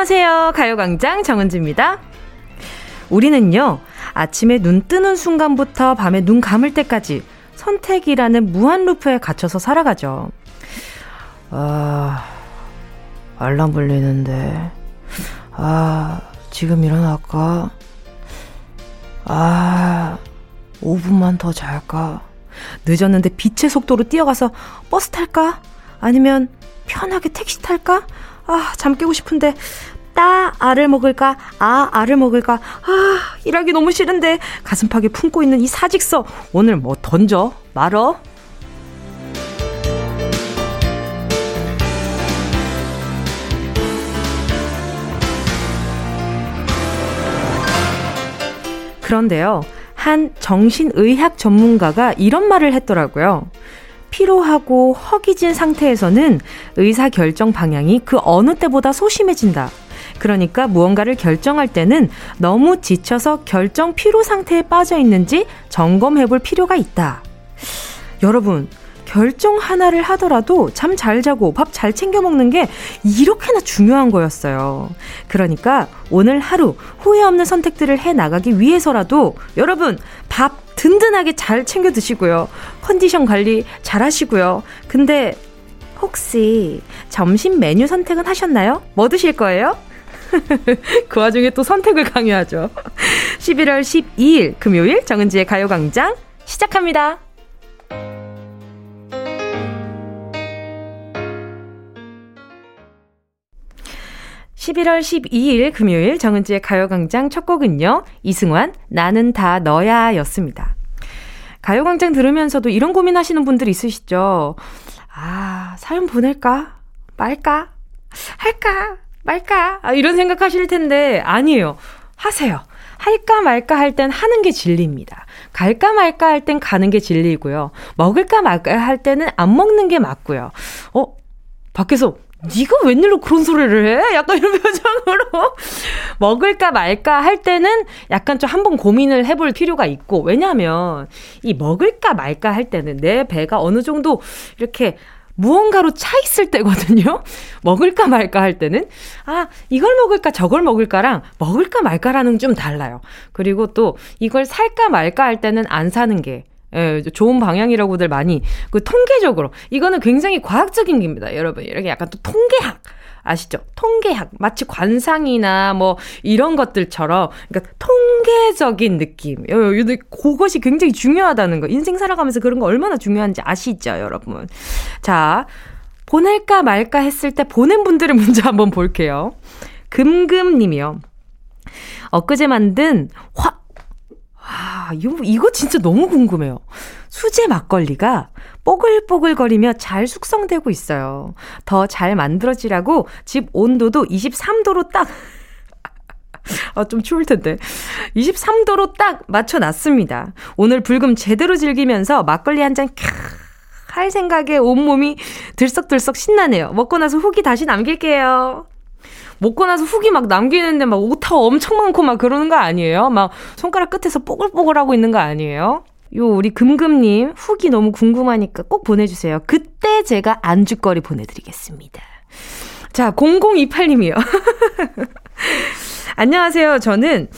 안녕하세요. 가요광장 정은지입니다. 우리는요, 아침에 눈 뜨는 순간부터 밤에 눈 감을 때까지 선택이라는 무한 루프에 갇혀서 살아가죠. 아, 알람 불리는데. 아, 지금 일어날까? 아, 5분만 더 잘까? 늦었는데 빛의 속도로 뛰어가서 버스 탈까? 아니면 편하게 택시 탈까? 아, 잠 깨고 싶은데 따 알을 먹을까? 아 알을 먹을까? 아 일하기 너무 싫은데 가슴팍에 품고 있는 이 사직서 오늘 뭐 던져 말어? 그런데요, 한 정신의학 전문가가 이런 말을 했더라고요. 피로하고 허기진 상태에서는 의사 결정 방향이 그 어느 때보다 소심해진다. 그러니까 무언가를 결정할 때는 너무 지쳐서 결정 피로 상태에 빠져 있는지 점검해 볼 필요가 있다. 여러분, 결정 하나를 하더라도 잠 잘 자고 밥 잘 챙겨 먹는 게 이렇게나 중요한 거였어요. 그러니까 오늘 하루 후회 없는 선택들을 해 나가기 위해서라도 여러분 밥 든든하게 잘 챙겨 드시고요. 컨디션 관리 잘 하시고요. 근데 혹시 점심 메뉴 선택은 하셨나요? 뭐 드실 거예요? 그 와중에 또 선택을 강요하죠. 11월 12일 금요일 정은지의 가요광장 시작합니다. 11월 12일 금요일 정은지의 가요광장 첫 곡은요. 이승환, 나는 다 너야 였습니다. 가요광장 들으면서도 이런 고민하시는 분들 있으시죠? 아, 사연 보낼까? 말까? 할까? 말까? 아, 이런 생각하실 텐데, 아니에요. 하세요. 할까 말까 할 땐 하는 게 진리입니다. 갈까 말까 할 땐 가는 게 진리이고요. 먹을까 말까 할 때는 안 먹는 게 맞고요. 어? 밖에서 네가 웬일로 그런 소리를 해? 약간 이런 표정으로 먹을까 말까 할 때는 약간 좀 한번 고민을 해볼 필요가 있고 왜냐하면 이 먹을까 말까 할 때는 내 배가 어느 정도 이렇게 무언가로 차 있을 때거든요. 먹을까 말까 할 때는 아 이걸 먹을까 저걸 먹을까랑 먹을까 말까라는 좀 달라요. 그리고 또 이걸 살까 말까 할 때는 안 사는 게 예, 좋은 방향이라고들 많이 그 통계적으로 이거는 굉장히 과학적인 겁니다, 여러분. 이렇게 약간 또 통계학 아시죠? 통계학 마치 관상이나 뭐 이런 것들처럼 그러니까 통계적인 느낌. 그것이 굉장히 중요하다는 거. 인생 살아가면서 그런 거 얼마나 중요한지 아시죠, 여러분. 자, 보낼까 말까 했을 때 보낸 분들의 문제 한번 볼게요. 금금님이요. 엊그제 만든 화, 아, 이거, 이거 진짜 너무 궁금해요. 수제 막걸리가 뽀글뽀글거리며 잘 숙성되고 있어요. 더 잘 만들어지라고 집 온도도 23도로 딱, 아, 좀 추울 텐데. 23도로 딱 맞춰놨습니다. 오늘 불금 제대로 즐기면서 막걸리 한 잔, 캬, 할 생각에 온몸이 들썩들썩 신나네요. 먹고 나서 후기 다시 남길게요. 먹고 나서 후기 막 남기는데 막 오타 엄청 많고 막 그러는 거 아니에요? 막 손가락 끝에서 뽀글뽀글 하고 있는 거 아니에요? 요 우리 금금님 후기 너무 궁금하니까 꼭 보내주세요. 그때 제가 안주거리 보내드리겠습니다. 자 0028님이요. 안녕하세요. 저는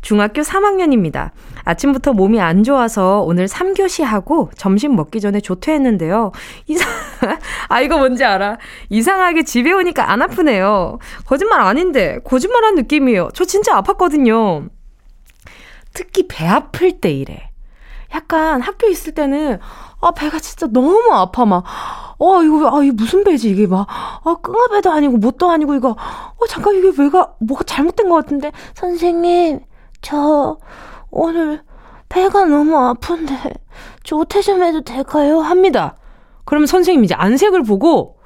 중학교 3학년입니다. 아침부터 몸이 안 좋아서 오늘 3교시 하고 점심 먹기 전에 조퇴했는데요. 이상, 아, 이거 뭔지 알아? 이상하게 집에 오니까 안 아프네요. 거짓말 아닌데, 거짓말한 느낌이에요. 저 진짜 아팠거든요. 특히 배 아플 때 이래. 약간 학교 있을 때는, 아, 배가 진짜 너무 아파, 막. 어, 이거, 아, 이게 무슨 배지, 이게 막. 아, 끙아배도 아니고, 뭣도 아니고, 이거. 어, 잠깐, 이게 배가, 뭐가 잘못된 것 같은데. 선생님, 저, 오늘 배가 너무 아픈데 조퇴 좀 해도 될까요? 합니다. 그러면 선생님이 이제 안색을 보고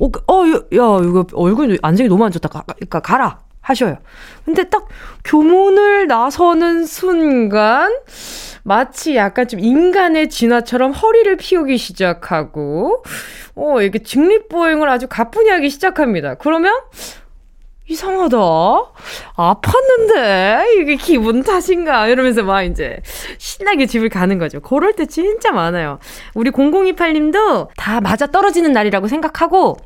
어, 그, 어, 야, 이거 얼굴 안색이 너무 안 좋다. 가, 그러니까 가라 하셔요. 근데 딱 교문을 나서는 순간 마치 약간 좀 인간의 진화처럼 허리를 피우기 시작하고 어, 이렇게 직립보행을 아주 가뿐히 하기 시작합니다. 그러면 이상하다. 아팠는데? 이게 기분 탓인가? 이러면서 막 이제 신나게 집을 가는 거죠. 그럴 때 진짜 많아요. 우리 0028님도 다 맞아 떨어지는 날이라고 생각하고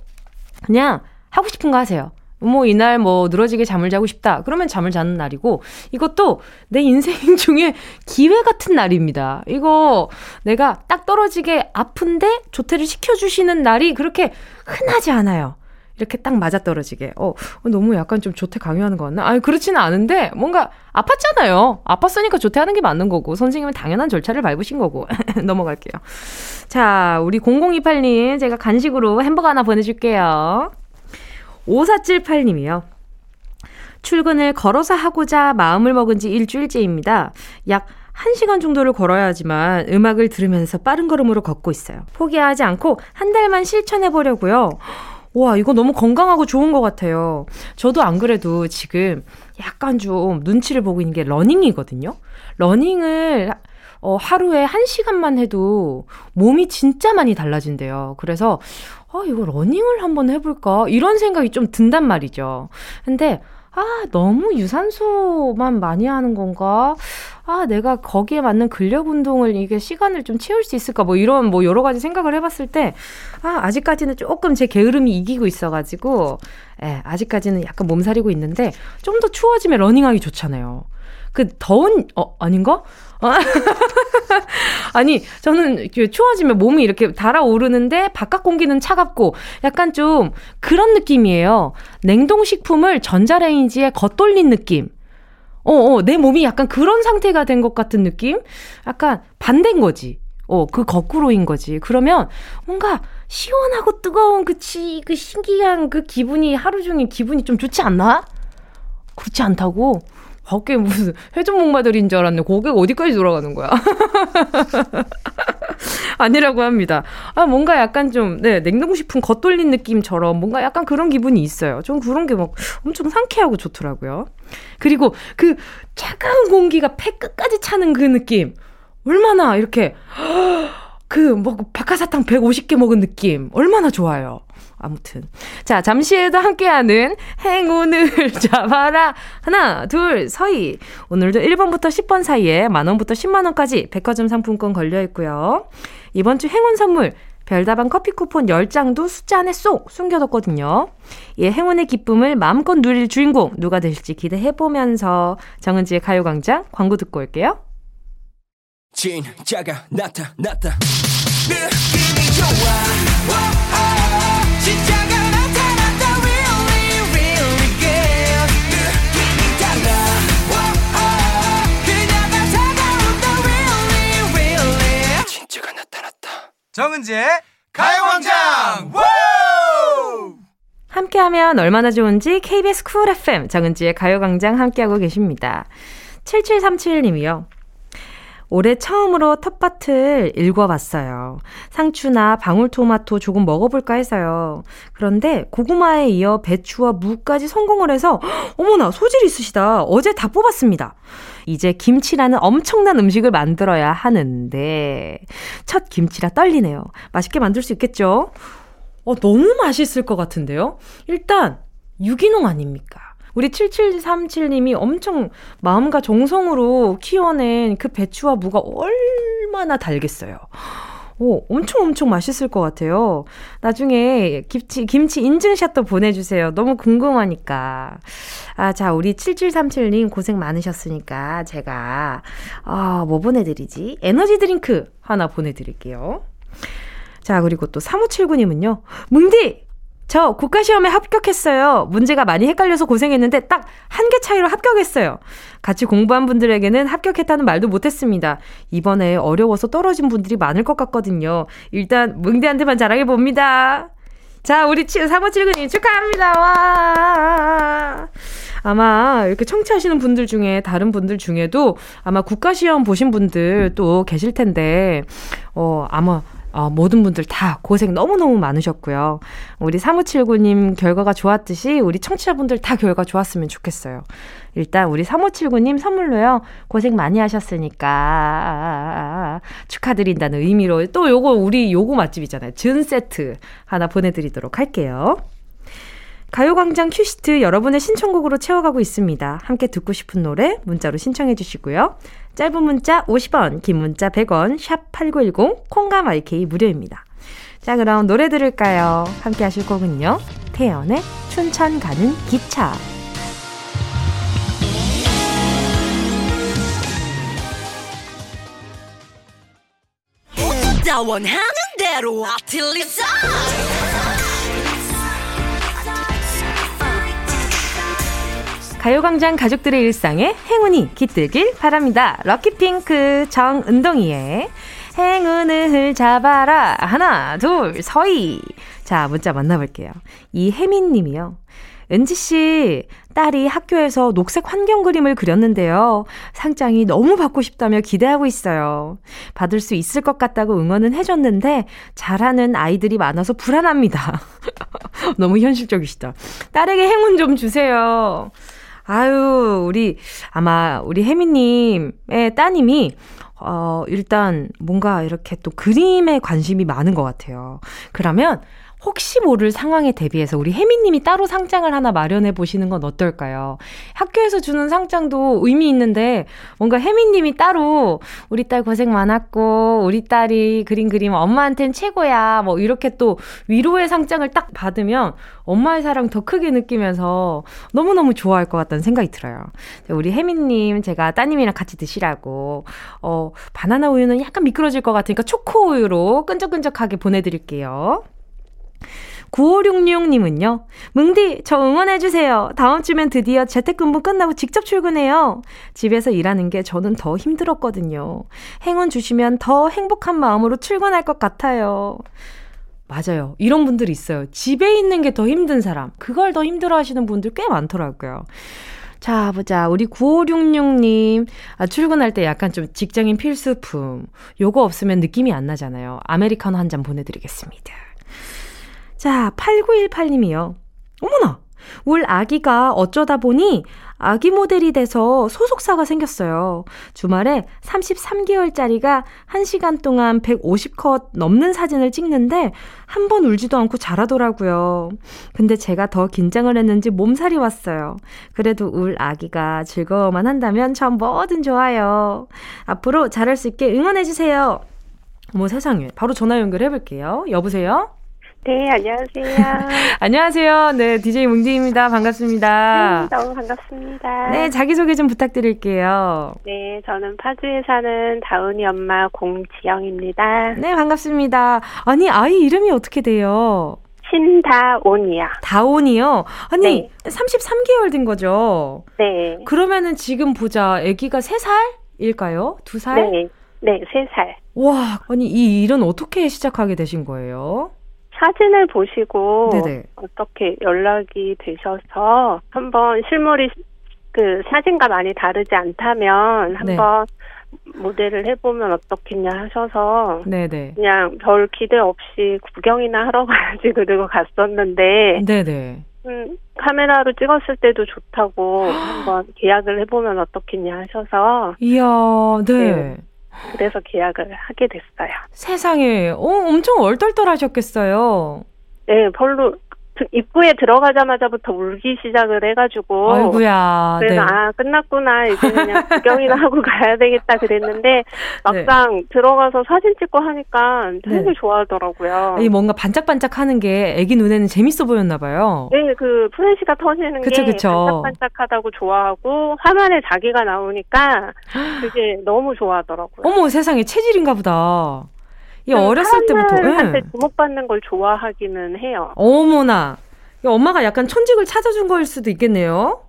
그냥 하고 싶은 거 하세요. 뭐 이날 뭐 늘어지게 잠을 자고 싶다. 그러면 잠을 자는 날이고 이것도 내 인생 중에 기회 같은 날입니다. 이거 내가 딱 떨어지게 아픈데 조퇴를 시켜주시는 날이 그렇게 흔하지 않아요. 이렇게 딱 맞아 떨어지게. 어, 너무 약간 좀 조퇴 강요하는 거 같나? 아니, 그렇지는 않은데, 뭔가 아팠잖아요. 아팠으니까 조퇴하는 게 맞는 거고, 선생님은 당연한 절차를 밟으신 거고. 넘어갈게요. 자, 우리 0028님, 제가 간식으로 햄버거 하나 보내줄게요. 5478님이요. 출근을 걸어서 하고자 마음을 먹은 지 일주일째입니다. 약 1시간 정도를 걸어야 하지만 음악을 들으면서 빠른 걸음으로 걷고 있어요. 포기하지 않고 한 달만 실천해 보려고요. 와, 이거 너무 건강하고 좋은 것 같아요. 저도 안 그래도 지금 약간 좀 눈치를 보고 있는 게 러닝이거든요. 러닝을 어, 하루에 한 시간만 해도 몸이 진짜 많이 달라진대요. 그래서, 어, 이거 러닝을 한번 해볼까? 이런 생각이 좀 든단 말이죠. 근데, 아, 너무 유산소만 많이 하는 건가? 아, 내가 거기에 맞는 근력 운동을 이게 시간을 좀 채울 수 있을까? 뭐 이런 뭐 여러 가지 생각을 해봤을 때, 아, 아직까지는 조금 제 게으름이 이기고 있어가지고, 예, 아직까지는 약간 몸 사리고 있는데, 좀 더 추워지면 러닝하기 좋잖아요. 그 더운, 어, 아닌가? 어? 아니, 저는 추워지면 몸이 이렇게 달아오르는데 바깥 공기는 차갑고 약간 좀 그런 느낌이에요. 냉동식품을 전자레인지에 겉돌린 느낌. 어, 어, 내 몸이 약간 그런 상태가 된 것 같은 느낌? 약간 반대인 거지. 어, 그 거꾸로인 거지. 그러면 뭔가 시원하고 뜨거운 그 치, 그 신기한 그 기분이 하루 종일 기분이 좀 좋지 않나? 그렇지 않다고? 밖에 무슨 회전 목마들인 줄 알았네. 고개가 어디까지 돌아가는 거야? 아니라고 합니다. 아, 뭔가 약간 좀, 네, 냉동식품 겉돌린 느낌처럼 뭔가 약간 그런 기분이 있어요. 좀 그런 게 막 엄청 상쾌하고 좋더라고요. 그리고 그 차가운 공기가 폐 끝까지 차는 그 느낌. 얼마나 이렇게, 그, 뭐, 박하사탕 150개 먹은 느낌. 얼마나 좋아요. 아무튼. 자, 잠시에도 함께하는 행운을 잡아라. 하나, 둘, 서희. 오늘도 1번부터 10번 사이에 만원부터 10만원까지 백화점 상품권 걸려 있고요. 이번 주 행운 선물. 별다방 커피 쿠폰 10장도 숫자 안에 쏙 숨겨뒀거든요. 이 행운의 기쁨을 마음껏 누릴 주인공 누가 될지 기대해보면서 정은지의 가요광장 광고 듣고 올게요. 진짜가 나타났다. 느낌이 좋아. 정은지의 가요광장! 함께하면 얼마나 좋은지 KBS 쿨 FM 정은지의 가요광장 함께하고 계십니다. 7737님이요. 올해 처음으로 텃밭을 읽어봤어요. 상추나 방울토마토 조금 먹어볼까 해서요. 그런데 고구마에 이어 배추와 무까지 성공을 해서 어머나 소질 있으시다. 어제 다 뽑았습니다. 이제 김치라는 엄청난 음식을 만들어야 하는데 첫 김치라 떨리네요. 맛있게 만들 수 있겠죠? 어, 너무 맛있을 것 같은데요? 일단 유기농 아닙니까? 우리 7737님이 엄청 마음과 정성으로 키워낸 그 배추와 무가 얼마나 달겠어요. 오, 엄청 엄청 맛있을 것 같아요. 나중에 김치, 김치 인증샷도 보내주세요. 너무 궁금하니까. 아, 자, 우리 7737님 고생 많으셨으니까 제가, 아, 뭐 보내드리지? 에너지 드링크 하나 보내드릴게요. 자, 그리고 또 3579님은요. 은디! 저 국가시험에 합격했어요. 문제가 많이 헷갈려서 고생했는데 딱 한 개 차이로 합격했어요. 같이 공부한 분들에게는 합격했다는 말도 못했습니다. 이번에 어려워서 떨어진 분들이 많을 것 같거든요. 일단 뭉디한테만 자랑해 봅니다. 자, 우리 3579님 축하합니다. 와. 아마 이렇게 청취하시는 분들 중에 다른 분들 중에도 아마 국가시험 보신 분들 또 계실 텐데, 어, 아마 어, 모든 분들 다 고생 너무너무 많으셨고요. 우리 3579님 결과가 좋았듯이 우리 청취자분들 다 결과 좋았으면 좋겠어요. 일단 우리 3579님 선물로요. 고생 많이 하셨으니까 축하드린다는 의미로 또 요거 우리 요거 맛집이잖아요. 전 세트 하나 보내드리도록 할게요. 가요광장 큐시트 여러분의 신청곡으로 채워가고 있습니다. 함께 듣고 싶은 노래 문자로 신청해 주시고요. 짧은 문자 50원, 긴 문자 100원, 샵 8910, 콩감 IK 무료입니다. 자, 그럼 노래 들을까요? 함께 하실 곡은요. 태연의 춘천 가는 기차. 원하는 대로 아틀리사 가요광장 가족들의 일상에 행운이 깃들길 바랍니다. 럭키핑크 정은동이의 행운을 잡아라. 하나, 둘, 서희. 자, 문자 만나볼게요. 이혜민 님이요. 은지씨, 딸이 학교에서 녹색 환경 그림을 그렸는데요. 상장이 너무 받고 싶다며 기대하고 있어요. 받을 수 있을 것 같다고 응원은 해줬는데, 잘하는 아이들이 많아서 불안합니다. 너무 현실적이시다. 딸에게 행운 좀 주세요. 아유, 우리, 아마, 우리 혜미님의 따님이, 어, 일단 뭔가 이렇게 또 그림에 관심이 많은 것 같아요. 그러면 혹시 모를 상황에 대비해서 우리 혜미님이 따로 상장을 하나 마련해 보시는 건 어떨까요? 학교에서 주는 상장도 의미 있는데 뭔가 혜미님이 따로 우리 딸 고생 많았고 우리 딸이 그림 엄마한텐 최고야 뭐 이렇게 또 위로의 상장을 딱 받으면 엄마의 사랑 더 크게 느끼면서 너무너무 좋아할 것 같다는 생각이 들어요. 우리 혜미님 제가 따님이랑 같이 드시라고 어 바나나 우유는 약간 미끄러질 것 같으니까 초코 우유로 끈적끈적하게 보내드릴게요. 9566님은요, 뭉디, 저 응원해주세요. 다음 주면 드디어 재택근무 끝나고 직접 출근해요. 집에서 일하는 게 저는 더 힘들었거든요. 행운 주시면 더 행복한 마음으로 출근할 것 같아요. 맞아요. 이런 분들이 있어요. 집에 있는 게 더 힘든 사람. 그걸 더 힘들어 하시는 분들 꽤 많더라고요. 자, 보자. 우리 9566님. 아, 출근할 때 약간 좀 직장인 필수품. 요거 없으면 느낌이 안 나잖아요. 아메리카노 한 잔 보내드리겠습니다. 자, 8918님이요. 어머나! 울 아기가 어쩌다 보니 아기 모델이 돼서 소속사가 생겼어요. 주말에 33개월짜리가 1시간 동안 150컷 넘는 사진을 찍는데 한 번 울지도 않고 잘하더라고요. 근데 제가 더 긴장을 했는지 몸살이 왔어요. 그래도 울 아기가 즐거워만 한다면 전 뭐든 좋아요. 앞으로 잘할 수 있게 응원해주세요. 어머 세상에. 바로 전화 연결해볼게요. 여보세요? 네, 안녕하세요. 안녕하세요. 네, DJ 뭉디입니다. 반갑습니다. 네, 너무 반갑습니다. 네, 자기소개 좀 부탁드릴게요. 네, 저는 파주에 사는 다운이 엄마 공지영입니다. 네, 반갑습니다. 아니, 아이 이름이 어떻게 돼요? 신다온이요. 다온이요? 아니, 네. 33개월 된 거죠? 네. 그러면은 지금 보자. 아기가 3살일까요? 2살? 네. 네, 3살. 와, 아니, 이 일은 어떻게 시작하게 되신 거예요? 사진을 보시고 네네. 어떻게 연락이 되셔서 한번 실물이 그 사진과 많이 다르지 않다면 네. 한번 네. 모델을 해보면 어떻겠냐 하셔서 네네. 그냥 별 기대 없이 구경이나 하러 가야지 그리고 갔었는데 네네. 음, 카메라로 찍었을 때도 좋다고 한번 계약을 해보면 어떻겠냐 하셔서 이야 네. 네. 그래서 계약을 하게 됐어요. 세상에, 어, 엄청 얼떨떨하셨겠어요. 네, 별로 입구에 들어가자마자부터 울기 시작을 해가지고 아이고야. 그래서 네. 아 끝났구나 이제 그냥 구경이나 하고 가야 되겠다 그랬는데 막상 네. 들어가서 사진 찍고 하니까 되게 네. 좋아하더라고요. 이 뭔가 반짝반짝하는 게 아기 눈에는 재밌어 보였나 봐요. 네, 그 프레시가 터지는 그쵸, 게 그쵸. 반짝반짝하다고 좋아하고 화면에 자기가 나오니까 그게 너무 좋아하더라고요. 어머 세상에 체질인가 보다. 이 어렸을 때부터 사람들한테 주목받는 걸 좋아하기는 해요. 어머나. 엄마가 약간 천직을 찾아준 거일 수도 있겠네요.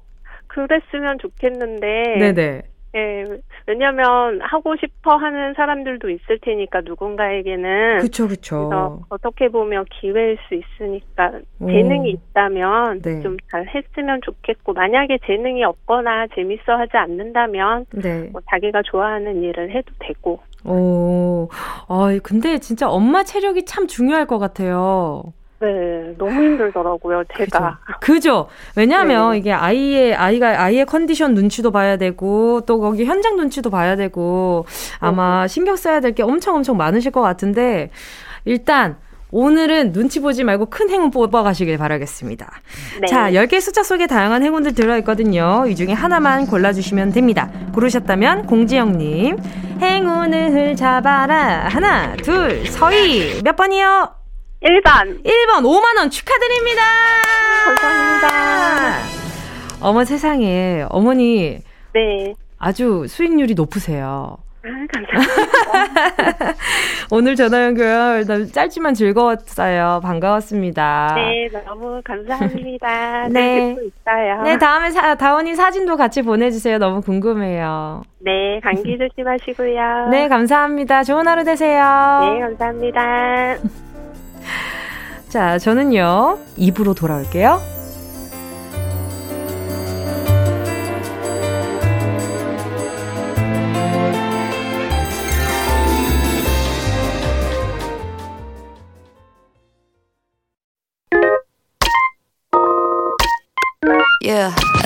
그랬으면 좋겠는데. 네네. 예, 왜냐면 하고 싶어 하는 사람들도 있을 테니까 누군가에게는 그쵸 그쵸. 어떻게 보면 기회일 수 있으니까 재능이 있다면 네. 좀잘 했으면 좋겠고 만약에 재능이 없거나 재밌어하지 않는다면 네. 뭐 자기가 좋아하는 일을 해도 되고. 오, 아 근데 진짜 엄마 체력이 참 중요할 것 같아요. 네, 너무 힘들더라고요, 제가. 그죠. 그죠? 왜냐하면 네. 이게 아이의, 아이가, 아이의 컨디션 눈치도 봐야 되고, 또 거기 현장 눈치도 봐야 되고, 아마 네. 신경 써야 될 게 엄청 엄청 많으실 것 같은데, 일단, 오늘은 눈치 보지 말고 큰 행운 뽑아가시길 바라겠습니다. 네. 자, 10개 숫자 속에 다양한 행운들 들어있거든요. 이 중에 하나만 골라주시면 됩니다. 고르셨다면 공지영님, 행운을 잡아라. 하나, 둘, 서희. 몇 번이요? 1번. 1번 5만 원 축하드립니다. 감사합니다. 어머 세상에, 어머니. 네. 아주 수익률이 높으세요. 아, 감사합니다. 오늘 전화 연결 짧지만 즐거웠어요. 반가웠습니다. 네, 너무 감사합니다. 네. 있어요. 네, 다음에 사, 다원이 사진도 같이 보내주세요. 너무 궁금해요. 네, 감기 조심하시고요. 네, 감사합니다. 좋은 하루 되세요. 네, 감사합니다. 자, 저는요, 입으로 돌아올게요. Yeah,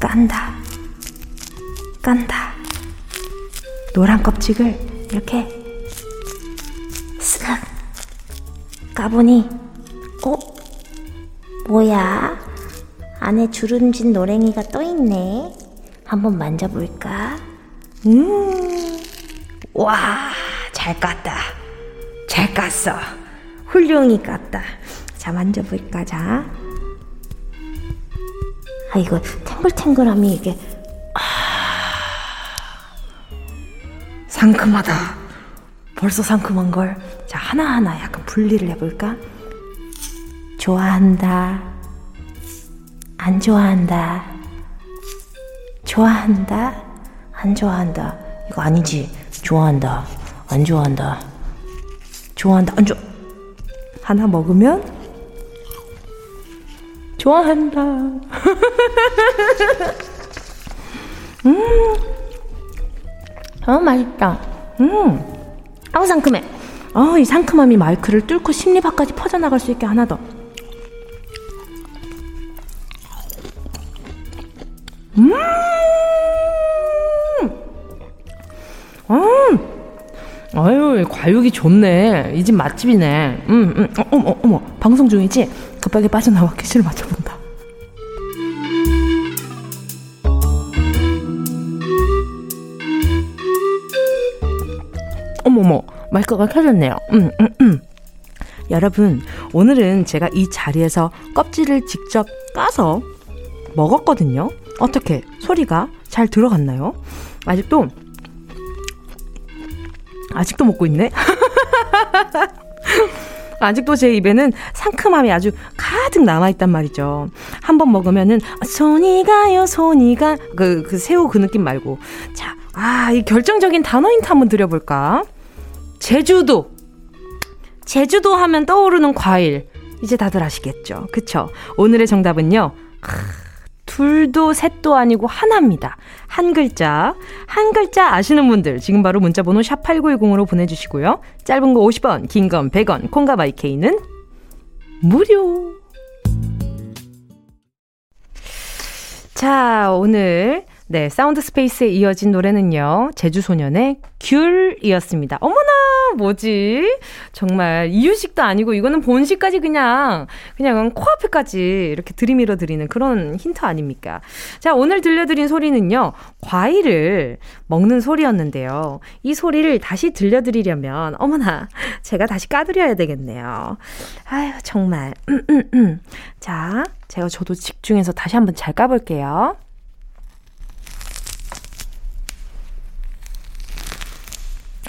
깐다. 깐다. 노란 껍질을 이렇게 쓱 까보니, 어? 뭐야? 안에 주름진 노랭이가 또 있네. 한번 만져볼까? 음, 와, 잘 깠다. 잘 깠어. 훌륭히 깠다. 자, 만져볼까, 자. 아, 이거 탱글탱글함이 이게, 아... 상큼하다. 벌써 상큼한 걸. 자, 하나하나 약간 분리를 해볼까? 좋아한다. 안 좋아한다. 좋아한다. 안 좋아한다. 이거 아니지. 좋아한다. 안 좋아한다. 좋아한다. 안 좋아. 하나 먹으면 좋아한다. 음. 어, 맛있다. 음. 아우, 상큼해. 아, 이 상큼함이 마이크를 뚫고 심리 밖까지 퍼져나갈 수 있게 하나 더. 음! 음! 아유, 과육이 좋네. 이 집 맛집이네. 음, 음, 어, 어머, 어머, 방송 중이지? 급하게 빠져나와 퀴즈를 맞춰본다. 어머머, 마이크가 켜졌네요. 음, 음, 음. 여러분, 오늘은 제가 이 자리에서 껍질을 직접 까서 먹었거든요. 어떻게 소리가 잘 들어갔나요? 아직도 아직도 먹고 있네. 아직도 제 입에는 상큼함이 아주 가득 남아있단 말이죠. 한 번 먹으면은, 손이 가요, 손이 가. 그, 그 새우 그 느낌 말고. 자, 아, 이 결정적인 단어 힌트 한번 드려볼까? 제주도. 제주도 하면 떠오르는 과일. 이제 다들 아시겠죠? 그쵸? 오늘의 정답은요. 둘도 셋도 아니고 하나입니다. 한 글자. 한 글자 아시는 분들 지금 바로 문자 번호 샵 8910으로 보내 주시고요. 짧은 거 50원, 긴 건 100원, 콩과 마이케이는 무료. 자, 오늘 네, 사운드 스페이스에 이어진 노래는요. 제주소년의 귤이었습니다. 어머나, 뭐지? 정말 이유식도 아니고 이거는 본식까지 그냥 그냥 코앞에까지 이렇게 들이밀어 드리는 그런 힌트 아닙니까? 자, 오늘 들려드린 소리는요. 과일을 먹는 소리였는데요. 이 소리를 다시 들려드리려면 어머나, 제가 다시 까드려야 되겠네요. 아유, 정말. 자, 제가 저도 집중해서 다시 한번 잘 까볼게요.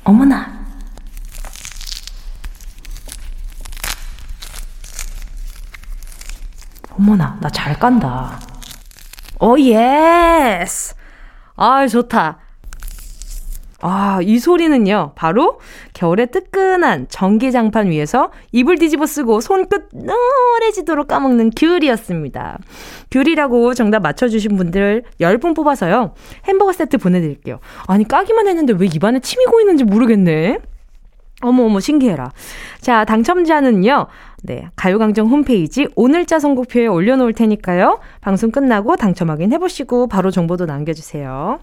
어머나. 어머나, 나 잘 깐다. 오, yes! 아, 좋다. 아, 이 소리는요, 바로 겨울에 뜨끈한 전기장판 위에서 이불 뒤집어 쓰고 손끝 노래지도록 까먹는 귤이었습니다. 귤이라고 정답 맞춰주신 분들 10분 뽑아서요, 햄버거 세트 보내드릴게요. 아니, 까기만 했는데 왜 입안에 침이 고이는지 모르겠네. 어머 어머, 신기해라. 자, 당첨자는요, 네, 가요강정 홈페이지 오늘자 선곡표에 올려놓을 테니까요, 방송 끝나고 당첨 확인 해보시고 바로 정보도 남겨주세요.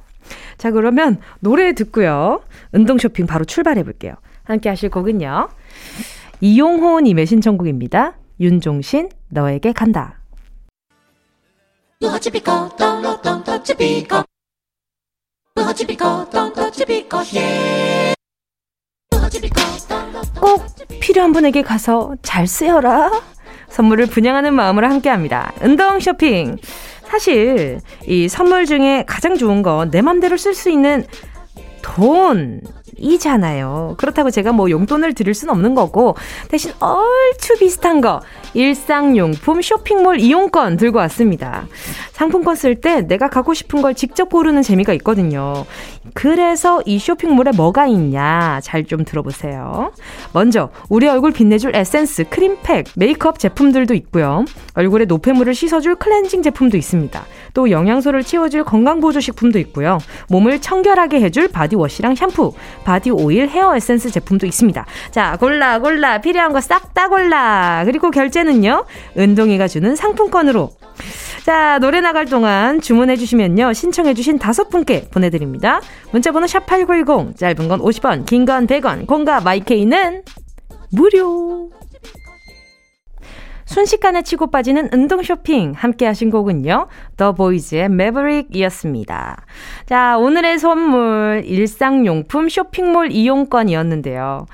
자, 그러면 노래 듣고요. 운동 쇼핑 바로 출발해 볼게요. 함께 하실 곡은요. 이용호 님의 신청곡입니다. 윤종신, 너에게 간다. 꼭 필요한 분에게 가서 잘 쓰여라. 선물을 분양하는 마음으로 함께 합니다. 운동 쇼핑. 사실 이 선물 중에 가장 좋은 건 내 맘대로 쓸 수 있는 돈 이잖아요. 그렇다고 제가 뭐 용돈을 드릴 수는 없는 거고 대신 얼추 비슷한 거 일상용품 쇼핑몰 이용권 들고 왔습니다. 상품권 쓸 때 내가 갖고 싶은 걸 직접 고르는 재미가 있거든요. 그래서 이 쇼핑몰에 뭐가 있냐 잘 좀 들어보세요. 먼저 우리 얼굴 빛내줄 에센스, 크림팩, 메이크업 제품들도 있고요. 얼굴에 노폐물을 씻어줄 클렌징 제품도 있습니다. 또 영양소를 채워줄 건강보조식품도 있고요. 몸을 청결하게 해줄 바디워시랑 샴푸, 바디 오일, 헤어 에센스 제품도 있습니다. 자, 골라, 골라. 필요한 거 싹 다 골라. 그리고 결제는요, 은동이가 주는 상품권으로. 자, 노래 나갈 동안 주문해 주시면요, 신청해 주신 다섯 분께 보내 드립니다. 문자 번호 샵8910, 짧은 건 50원, 긴 건 100원, 공과 마이케이는 무료. 순식간에 치고 빠지는 운동 쇼핑 함께 하신 곡은요. 더 보이즈의 매버릭이었습니다. 자, 오늘의 선물 일상용품 쇼핑몰 이용권이었는데요.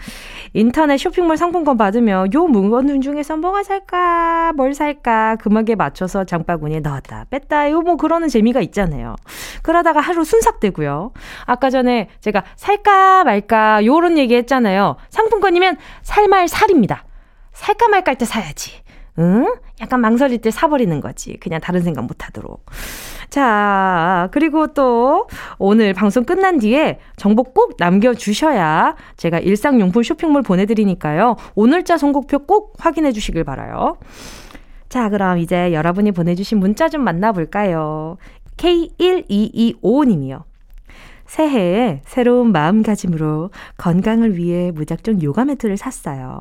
인터넷 쇼핑몰 상품권 받으면 요 물건 중에서 뭐가 살까, 뭘 살까 금액에 맞춰서 장바구니에 넣었다 뺐다 요 뭐 그러는 재미가 있잖아요. 그러다가 하루 순삭되고요. 아까 전에 제가 살까 말까 요런 얘기 했잖아요. 상품권이면 살말 살입니다. 살까 말까 할 때 사야지. 응? 약간 망설일 때 사버리는 거지. 그냥 다른 생각 못 하도록. 자, 그리고 또 오늘 방송 끝난 뒤에 정보 꼭 남겨주셔야 제가 일상용품 쇼핑몰 보내드리니까요. 오늘자 선곡표 꼭 확인해 주시길 바라요. 자, 그럼 이제 여러분이 보내주신 문자 좀 만나볼까요? K1225님이요. 새해에 새로운 마음가짐으로 건강을 위해 무작정 요가 매트를 샀어요.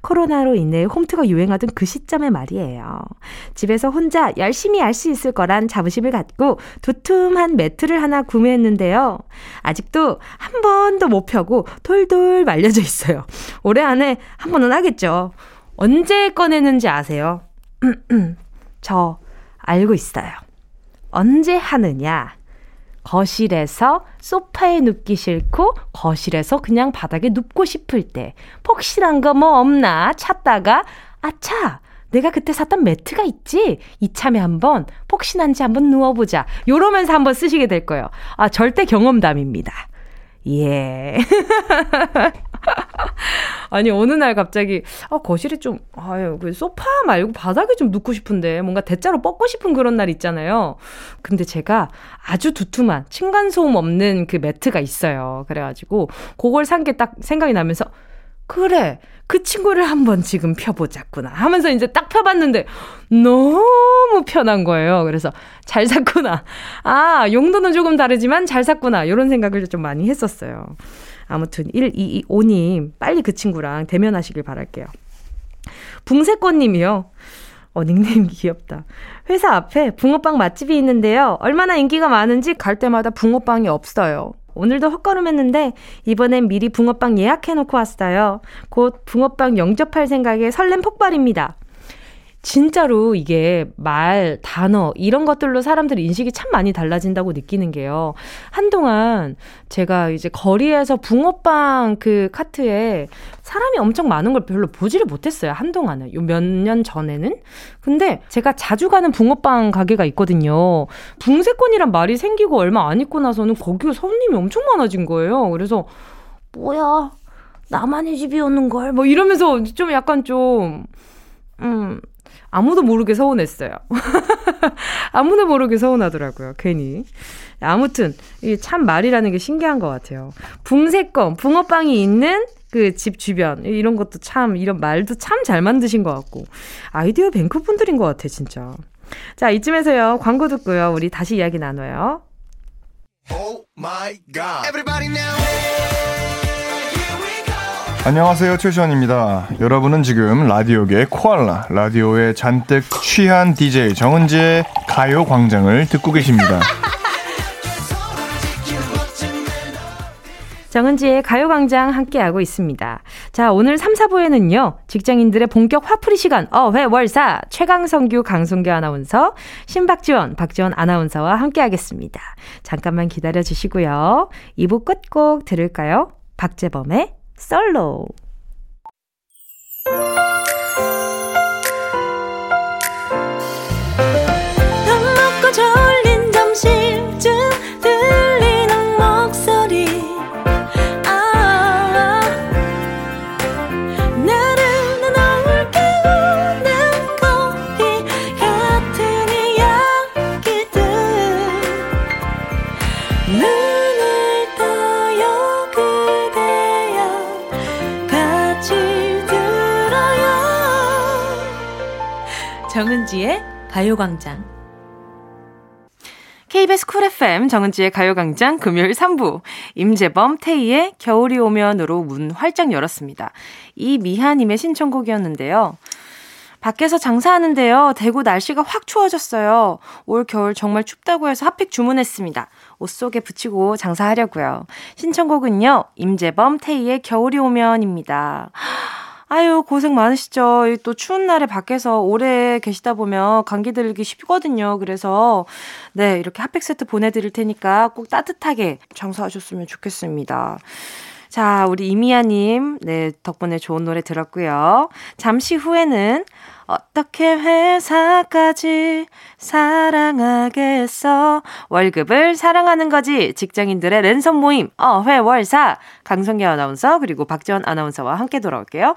코로나로 인해 홈트가 유행하던 그 시점의 말이에요. 집에서 혼자 열심히 할수 있을 거란 자부심을 갖고 두툼한 매트를 하나 구매했는데요. 아직도 한 번도 못 펴고 돌돌 말려져 있어요. 올해 안에 한 번은 하겠죠. 언제 꺼내는지 아세요? 저 알고 있어요. 언제 하느냐? 거실에서 소파에 눕기 싫고 거실에서 그냥 바닥에 눕고 싶을 때 폭신한 거 뭐 없나 찾다가 아차 내가 그때 샀던 매트가 있지? 이참에 한번 폭신한지 한번 누워보자. 요러면서 한번 쓰시게 될 거예요. 아 절대 경험담입니다. 예 아니 어느 날 갑자기 아 거실에 좀 아유 그 소파 말고 바닥에 좀 눕고 싶은데 뭔가 대자로 뻗고 싶은 그런 날 있잖아요. 근데 제가 아주 두툼한 층간 소음 없는 그 매트가 있어요. 그래가지고 그걸 산 게 딱 생각이 나면서 그래 그 친구를 한번 지금 펴보자꾸나 하면서 이제 딱 펴봤는데 너무 편한 거예요. 그래서 잘 샀구나. 아 용도는 조금 다르지만 잘 샀구나 이런 생각을 좀 많이 했었어요. 아무튼 1225님 빨리 그 친구랑 대면하시길 바랄게요. 붕세꽃님이요. 어, 닉네임 귀엽다. 회사 앞에 붕어빵 맛집이 있는데요. 얼마나 인기가 많은지 갈 때마다 붕어빵이 없어요. 오늘도 헛걸음했는데 이번엔 미리 붕어빵 예약해놓고 왔어요. 곧 붕어빵 영접할 생각에 설렘 폭발입니다. 진짜로 이게 말, 단어, 이런 것들로 사람들 인식이 참 많이 달라진다고 느끼는 게요. 한동안 제가 이제 거리에서 붕어빵 그 카트에 사람이 엄청 많은 걸 별로 보지를 못했어요. 한동안은. 요 몇 년 전에는. 근데 제가 자주 가는 붕어빵 가게가 있거든요. 붕세권이란 말이 생기고 얼마 안 있고 나서는 거기에 손님이 엄청 많아진 거예요. 그래서 뭐야? 나만의 집이었는걸? 뭐 이러면서 좀 약간 좀, 음, 아무도 모르게 서운했어요. 아무도 모르게 서운하더라고요, 괜히. 아무튼, 이참 말이라는 게 신기한 것 같아요. 붕세껌, 붕어빵이 있는 그 집 주변, 이런 것도 참, 이런 말도 참 잘 만드신 것 같고. 아이디어 뱅크 분들인 것 같아, 진짜. 자, 이쯤에서요, 광고 듣고요, 우리 다시 이야기 나눠요. Oh 안녕하세요 최시원입니다. 여러분은 지금 라디오계 코알라 라디오에 잔뜩 취한 DJ 정은지의 가요광장을 듣고 계십니다. 정은지의 가요광장 함께하고 있습니다. 자, 오늘 3, 4부에는요, 직장인들의 본격 화풀이 시간, 어 회 월 사, 최강성규, 강송규 아나운서, 신박지원, 박지원 아나운서와 함께하겠습니다. 잠깐만 기다려 주시고요. 2부 끝곡 들을까요? 박재범의 솔로. 정은지의 가요광장. KBS 쿨 FM 정은지의 가요광장 금요일 3부 임재범 태희의 겨울이 오면으로 문 활짝 열었습니다. 이미하님의 신청곡이었는데요. 밖에서 장사하는데요. 대구 날씨가 확 추워졌어요. 올 겨울 정말 춥다고 해서 핫팩 주문했습니다. 옷 속에 붙이고 장사하려고요. 신청곡은요. 임재범 태희의 겨울이 오면입니다. 아유, 고생 많으시죠. 또 추운 날에 밖에서 오래 계시다 보면 감기 들기 쉽거든요. 그래서, 네, 이렇게 핫팩 세트 보내드릴 테니까 꼭 따뜻하게 장사하셨으면 좋겠습니다. 자, 우리 이미아님, 네, 덕분에 좋은 노래 들었고요. 잠시 후에는 어떻게 회사까지 사랑하겠어? 월급을 사랑하는 거지. 직장인들의 랜선 모임, 어, 회월사. 강성기 아나운서, 그리고 박지원 아나운서와 함께 돌아올게요.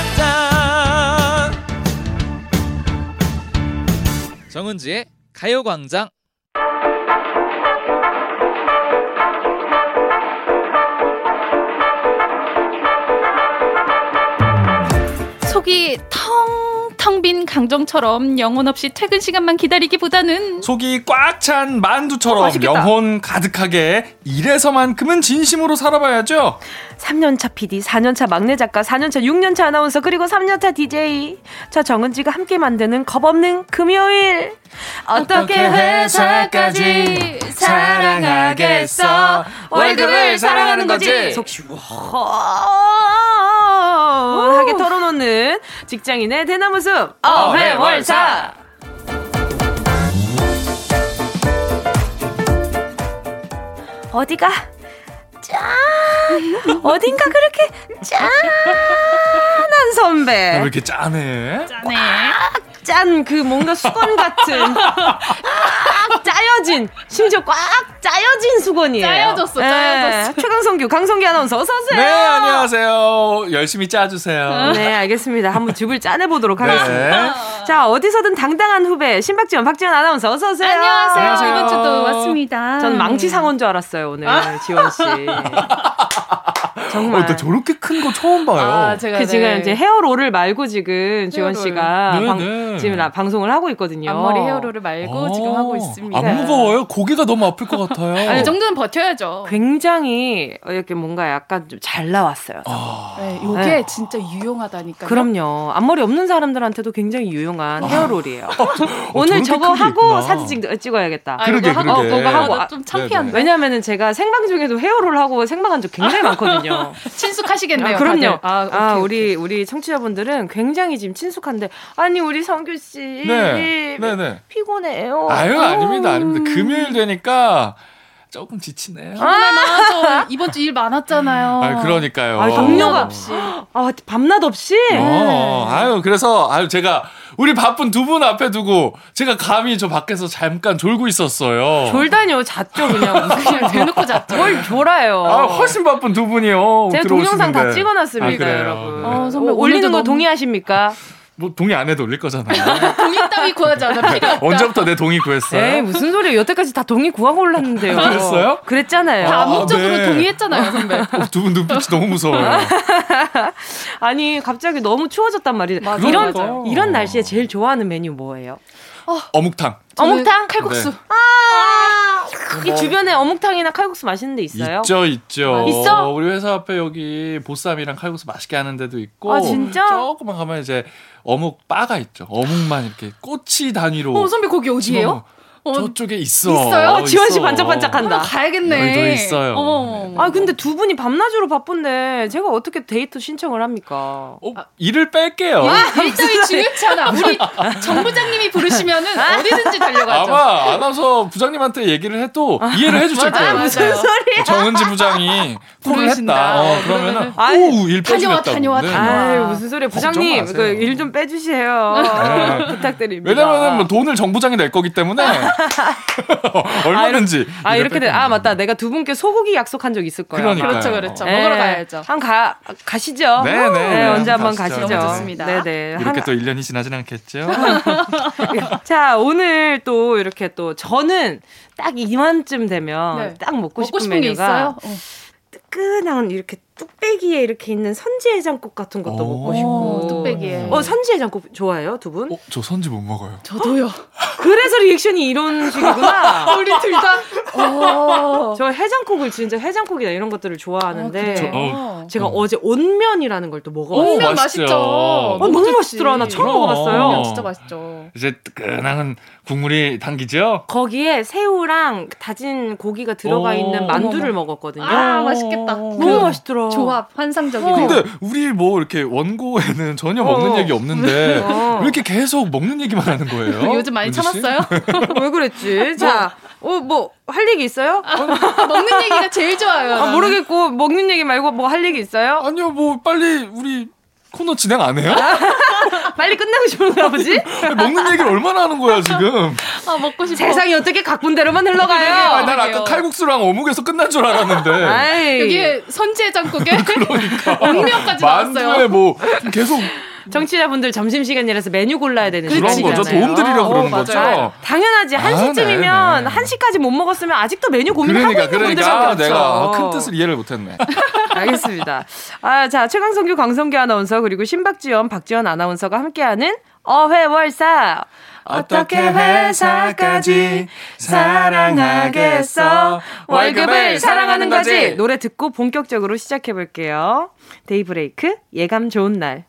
정은지의 가요광장. 속이 강정처럼 영혼 없이 퇴근 시간만 기다리기보다는 속이 꽉 찬 만두처럼 어, 영혼 가득하게 이래서만큼은 진심으로 살아봐야죠. 3년차 PD, 4년차 막내 작가, 4년차, 6년차 아나운서, 그리고 3년차 DJ. 저 정은지가 함께 만드는 겁없는 금요일. 어떻게 회사까지 사랑하겠어? 월급을 사랑하는 거지. 속 시원하게 털어놓는 직장인의 대나무 숲 어회월사. 어디가 짠 어딘가 그렇게 짠한 선배 왜 이렇게 짠해? 짠해 짠 그 뭔가 수건 같은 꽉 짜여진 심지어 꽉 짜여진 수건이에요. 짜여졌어, 짜여졌어. 네. 최강성규, 강성기 아나운서 어서 오세요. 네, 안녕하세요. 열심히 짜주세요. 네, 알겠습니다. 한번 죽을 짜내 보도록 네. 하겠습니다. 네. 자, 어디서든 당당한 후배 신박지원, 박지원 아나운서 어서 오세요. 안녕하세요. 안녕하세요. 이번 주도 왔습니다. 전 망치 상어인 줄 알았어요 오늘 지원 씨. 정말. 어, 나 저렇게 큰 거 처음 봐요. 아, 제가 그 네. 지금 이제 헤어롤을 말고 지금 지원 씨가 네, 방, 네. 지금 방송을 하고 있거든요. 앞머리 헤어롤을 말고 아, 지금 하고 있습니다. 안 무거워요? 고개가 너무 아플 것 같아요. 아니, 이 정도는 버텨야죠. 굉장히 이렇게 뭔가 약간 좀 잘 나왔어요. 아. 네, 이게 네. 진짜 유용하다니까요. 그럼요. 앞머리 없는 사람들한테도 굉장히 유용한 아. 헤어롤이에요. 어, 오늘 저거 하고 사진 찍, 어야겠다 아, 그러게, 그러게. 어, 그거 하고 좀 창피한데. 왜냐면은 제가 생방 중에도 헤어롤 하고 생방한 적 굉장히 많거든요. 친숙하시겠네요. 아, 그럼요. 아, 오케이, 아, 오케이. 우리 우리 청취자분들은 굉장히 지금 친숙한데 아니 우리 성규 씨 네, 네, 네. 피곤해요. 아유 아닙니다, 아우. 아닙니다. 금요일 되니까 조금 지치네요. 저 이번 주 일 많았잖아요. 아, 그러니까요. 아, 동료가 없이. 아 밤낮 없이. 어, 아유, 그래서, 아유, 제가, 우리 바쁜 두 분 앞에 두고, 제가 감히 저 밖에서 잠깐 졸고 있었어요. 졸다니요 잤죠 그냥 그냥 대놓고 잤죠. 뭘 졸아요. 아, 훨씬 바쁜 두 분이요. 제가 동영상 다 들어오시는데. 찍어놨습니다, 아? 여러분. 네. 어, 선배 어, 올리는 거 너무- 동의하십니까? 뭐, 동의 안 해도 올릴 거잖아요. 동의 따위 구하지 않아. 필요 없다. 언제부터 내 동의 구했어요? 에이 무슨 소리예요? 여태까지 다 동의 구하고 올랐는데요. 그랬어요? 그랬잖아요. 다 아, 암묵적으로 네. 동의했잖아요, 선배. 어, 두분 눈빛이 너무 무서워요. 아니 갑자기 너무 추워졌단 말이에요. 맞아요, 이런 맞아요. 이런 날씨에 제일 좋아하는 메뉴 뭐예요? 어묵탕. 어묵탕? 칼국수. 네. 이 주변에 어묵탕이나 칼국수 맛있는 데 있어요? 있죠, 있죠. 있어? 우리 회사 앞에 여기 보쌈이랑 칼국수 맛있게 하는 데도 있고. 아, 진짜? 조금만 가면 이제 어묵 바가 있죠. 어묵만 이렇게 꼬치 단위로. 어, 선배 거기 어디예요? 어, 저쪽에 있어. 있어요? 어, 지원 씨 있어. 반짝반짝한다. 한번 가야겠네. 여기도 있어요. 어머. 아 근데 두 분이 밤낮으로 바쁜데 제가 어떻게 데이트 신청을 합니까? 어, 일을 뺄게요. 일자리 중요치 않아. 우리 정 부장님이 부르시면은 어디든지 달려가죠. 아마 아나운서 부장님한테 얘기를 해도 이해를 해주실 거예요. 무슨 소리야? 정은지 부장이 콜을. 했다. 어, 그러면은 아이, 오일 다녀와, 빼주겠다고. 다녀와, 네. 다녀와. 아유 무슨 소리야 부장님 그. 일 좀 빼주세요 네. 부탁드립니다. 왜냐면은 뭐 돈을 정 부장이 낼 거기 때문에 얼마든지. 아 이렇게 돼. 아뺄 맞다. 내가 두 분께 소고기 약속한 적 있을 거예요. 그러니까요. 그렇죠, 그렇죠. 네. 먹으러 가야죠. 한번 가 가시죠. 네, 네, 네. 언제 한번 가시죠. 좋습니다. 네 네. 이렇게 또 1년이 지나진 않겠죠? 자 오늘 또 이렇게 또 저는 딱 이만쯤 되면 네. 딱 먹고, 먹고 싶은, 싶은 게 메뉴가 있어요? 어. 뜨끈한 이렇게 뚝배기에 이렇게 있는 선지해장국 같은 것도 오, 먹고 싶고. 뚝배기에. 어 선지해장국 좋아해요 두 분? 어, 저 선지 못 먹어요. 저도요. 그래서 리액션이 이런 식이구나. 우리 둘 다. 어. 저 해장국을 진짜 해장국이나 이런 것들을 좋아하는데 저- 어. 제가 어. 어제 온면이라는 걸 또 먹어봤어요. 온면 맛있죠. 맛있죠. 어, 어, 너무. 맛있더라. 나 처음. 먹어봤어요. 온면 진짜 맛있죠. 이제 뜨끈한 국물이 당기죠? 거기에 새우랑 다진 고기가 들어가 오. 있는 만두를. 먹었거든요. 아, 맛있겠다. 너무 그 맛있더라. 조합 환상적이네요. 근데 우리 뭐 이렇게 원고에는 전혀 어. 먹는 얘기 없는데 어. 왜 이렇게 계속 먹는 얘기만 하는 거예요? 요즘 많이? 참았어요? 왜 그랬지? 자, 어, 뭐, 할 얘기 있어요? 먹는 얘기가 제일 좋아요. 아. 모르겠고, 먹는 얘기 말고 뭐 할 얘기 있어요? 아니요, 뭐 빨리 우리 코너 진행 안 해요? 빨리 끝나고 싶은가 보지? 먹는 얘기를 얼마나 하는 거야 지금? 아 먹고 싶어. 세상이 어떻게 각본대로만 흘러가요? 아, 난 아까. 칼국수랑 어묵에서 끝난 줄 알았는데. 아이, 여기에 선지해장국에 온면까지 나왔어요. 만두에 뭐 계속 정치자분들 점심시간이라서 메뉴 골라야 되는 그런 시간이잖아요. 거죠. 도움 드리려고 어, 그러는 맞아요. 거죠. 아, 당연하지. 아, 1시쯤이면 네, 네. 1시까지 못 먹었으면 아직도 메뉴 고민하고 그러니까 있는 그러니까 분들밖에 아, 없죠. 내가 큰 뜻을 이해를 못했네. 알겠습니다. 아, 자, 최강성규, 광성규 아나운서, 그리고 신박지연, 박지연 아나운서가 함께하는 어회월사. 어떻게 회사까지 사랑하겠어? 월급을 사랑하는 거지! 노래 듣고 본격적으로 시작해 볼게요. 데이브레이크, 예감 좋은 날.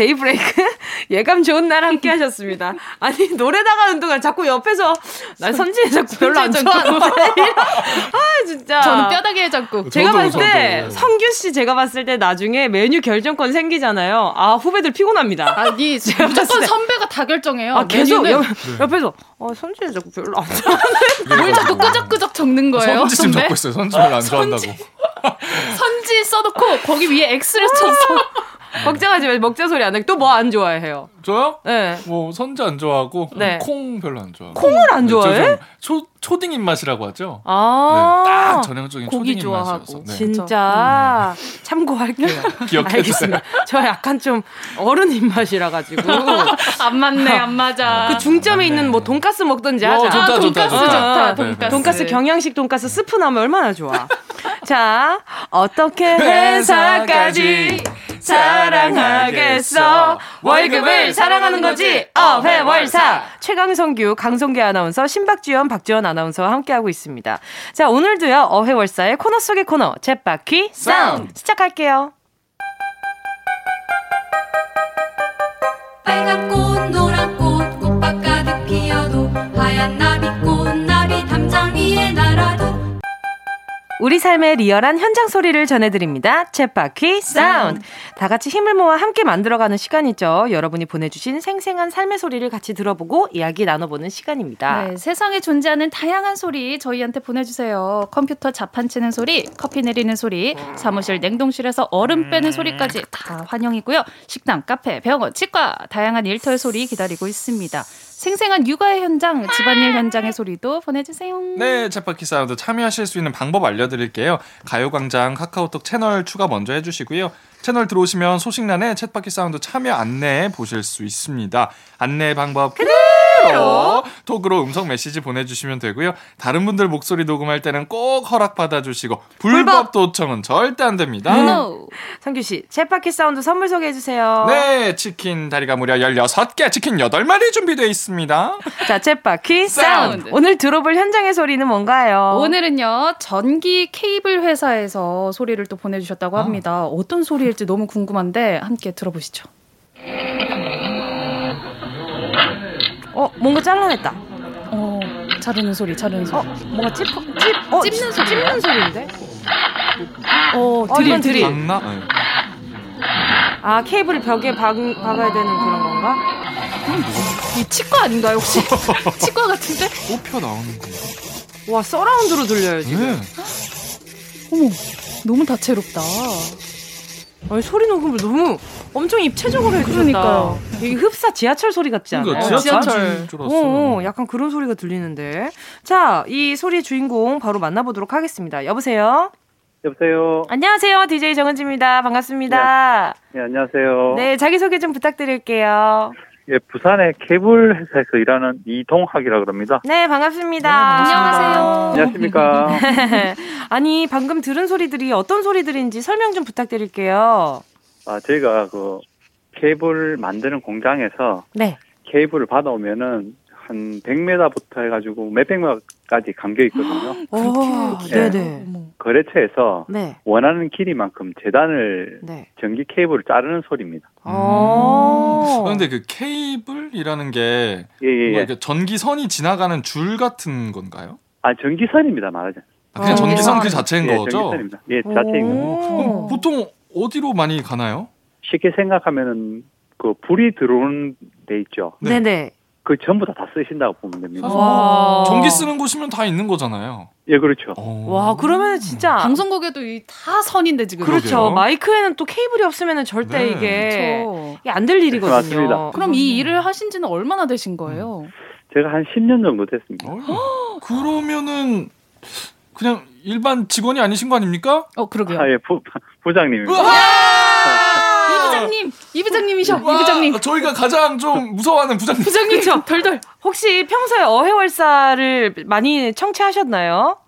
데이브레이크 예감 좋은 날 함께 하셨습니다. 아니 노래 나가는 동안 자꾸 옆에서 나 선지해 자꾸 별로 안 좋아하는데 아 진짜 저는 뼈다귀 해장국. 제가 봤을 때 저도. 성규 씨 제가 봤을 때 나중에 메뉴 결정권 생기잖아요. 아 후배들 피곤합니다. 아니 봤을 무조건 때- 선배가 다 결정해요. 아 계속 옆, 옆에서 어 선지해 자꾸 별로 안 좋아. 뭘 자꾸 끄적끄적 적는 거예요. 선지 지금? 적고 있어요. 선지를 안 좋아한다고. 선지 써놓고 거기 위에 X를 쳤어. 걱정하지 마. 먹자 소리 안 해. 또뭐 안 좋아해요? 저요? 네. 뭐 선지 안 좋아하고 네. 콩 별로 안 좋아하고. 콩을 안 네, 저 좋아해? 좀 초, 초딩 입맛이라고 하죠. 아. 네, 딱 전형적인 고기 초딩 좋아하고. 네. 진짜 참고할게요. 기억해 알겠습니다. 저 약간 좀 어른 입맛이라 가지고 안 맞네, 안 맞아. 그 중점에. 있는 뭐 돈가스 먹던지 어, 하자. 좋다, 아, 좋다, 돈가스 좋다. 좋다. 네, 돈가스. 네. 돈가스 경양식 돈가스 스프 나면 얼마나 좋아. 자, 어떻게 회사까지 사랑하겠어? 월급을 사랑하는 거지. 어회월사. 최강성규, 강성규 아나운서, 신박지연, 박지원 아나운서와 함께하고 있습니다. 자, 오늘도요 어회월사의 코너 속의 코너 챗바퀴 사운드 시작할게요. 빨간 꽃 노란 우리 삶의 리얼한 현장 소리를 전해드립니다. 챗바퀴 사운드. 다 같이 힘을 모아 함께 만들어가는 시간이죠. 여러분이 보내주신 생생한 삶의 소리를 같이 들어보고 이야기 나눠보는 시간입니다. 네, 세상에 존재하는 다양한 소리 저희한테 보내주세요. 컴퓨터 자판 치는 소리, 커피 내리는 소리, 사무실 냉동실에서 얼음 빼는 소리까지 다 환영이고요. 식당, 카페, 병원, 치과 다양한 일터의 소리 기다리고 있습니다. 생생한 육아의 현장, 집안일 현장의 소리도 보내주세요. 네, 챗바퀴 사운드 참여하실 수 있는 방법 알려드릴게요. 가요광장 카카오톡 채널 추가 먼저 해주시고요. 채널 들어오시면 소식란에 챗바퀴 사운드 참여 안내 보실 수 있습니다. 안내 방법 그대로 톡으로 음성 메시지 보내주시면 되고요. 다른 분들 목소리 녹음할 때는 꼭 허락 받아주시고 불법 도청은 절대 안 됩니다. No. 성규 씨, 챗바퀴 사운드 선물 소개해 주세요. 네, 치킨 다리가 무려 16개, 치킨 8마리 준비되어 있습니다. 자, 챗바퀴 사운드. 오늘 들어볼 현장의 소리는 뭔가요? 오늘은요 전기 케이블 회사에서 소리를 또 보내 주셨다고 아. 합니다. 어떤 소리 일지 너무 궁금한데 함께 들어보시죠. 어, 뭔가 잘라냈다. 어, 자르는 소리, 자르는 소리. 어, 뭔가 찝, 찝, 어, 찝는 소리예요. 찝는 소리인데? 어, 어, 드릴, 이건 드릴. 맞나? 네. 아, 케이블을 벽에 박, 박아야 되는 그런 건가? 이 치과 아닌가요 혹시? 치과 같은데? 뽑혀 나오는 건가? 와, 서라운드로 들려요, 지금. 네. 어머, 너무 다채롭다. 아니, 소리 녹음을 너무 엄청 입체적으로 해주셨다. 이게 흡사 지하철 소리 같지 않아요? 그러니까 지하철 알았어. 어, 어, 약간 그런 소리가 들리는데. 자, 이 소리의 주인공 바로 만나보도록 하겠습니다. 여보세요? 여보세요. 안녕하세요. DJ 정은지입니다. 반갑습니다. 네, 안녕하세요. 네, 자기소개 좀 부탁드릴게요. 예, 부산의 케이블 회사에서 일하는 이동학이라 그럽니다. 네, 반갑습니다. 안녕하세요. 안녕하십니까? 아니, 방금 들은 소리들이 어떤 소리들인지 설명 좀 부탁드릴게요. 아, 저희가 그 케이블 만드는 공장에서 네. 케이블을 받아오면은 한 100m부터 해가지고 몇백 m까지 감겨 있거든요. 오, 예. 네네. 거래처에서 네. 원하는 길이만큼 재단을 네. 전기 케이블을 자르는 소리입니다. 어. 그런데 그 케이블이라는 게 예, 예, 예. 전기선이 지나가는 줄 같은 건가요? 아, 전기선입니다, 말하자면. 아, 그냥 어, 전기선 그 전기선. 자체인 예, 거죠? 전기선입니다. 예, 자체인 거죠. 오. 그럼 보통 어디로 많이 가나요? 쉽게 생각하면은 그 불이 들어오는 데 있죠. 네. 네네. 그 전부 다 다 쓰신다고 보면 됩니다. 와. 전기 쓰는 곳이면 다 있는 거잖아요. 예, 그렇죠. 어. 와, 그러면 진짜. 방송국에도 이 다 선인데 지금. 그렇죠. 그러게요. 마이크에는 또 케이블이 없으면 절대 네. 이게, 그렇죠. 이게 안 될 일이거든요. 맞습니다. 그럼 이 일을 하신 지는 얼마나 되신 거예요? 제가 한 10년 정도 됐습니다. 어, 그러면은 그냥 일반 직원이 아니신 거 아닙니까? 어, 그러게요. 아, 예, 부, 부장님입니다. 이 부장님, 이 부장님이셔. 이 부장님. 와, 저희가 가장 좀 무서워하는 부장님. 부장님, 덜덜. 혹시 평소에 어회월사를 많이 청취하셨나요?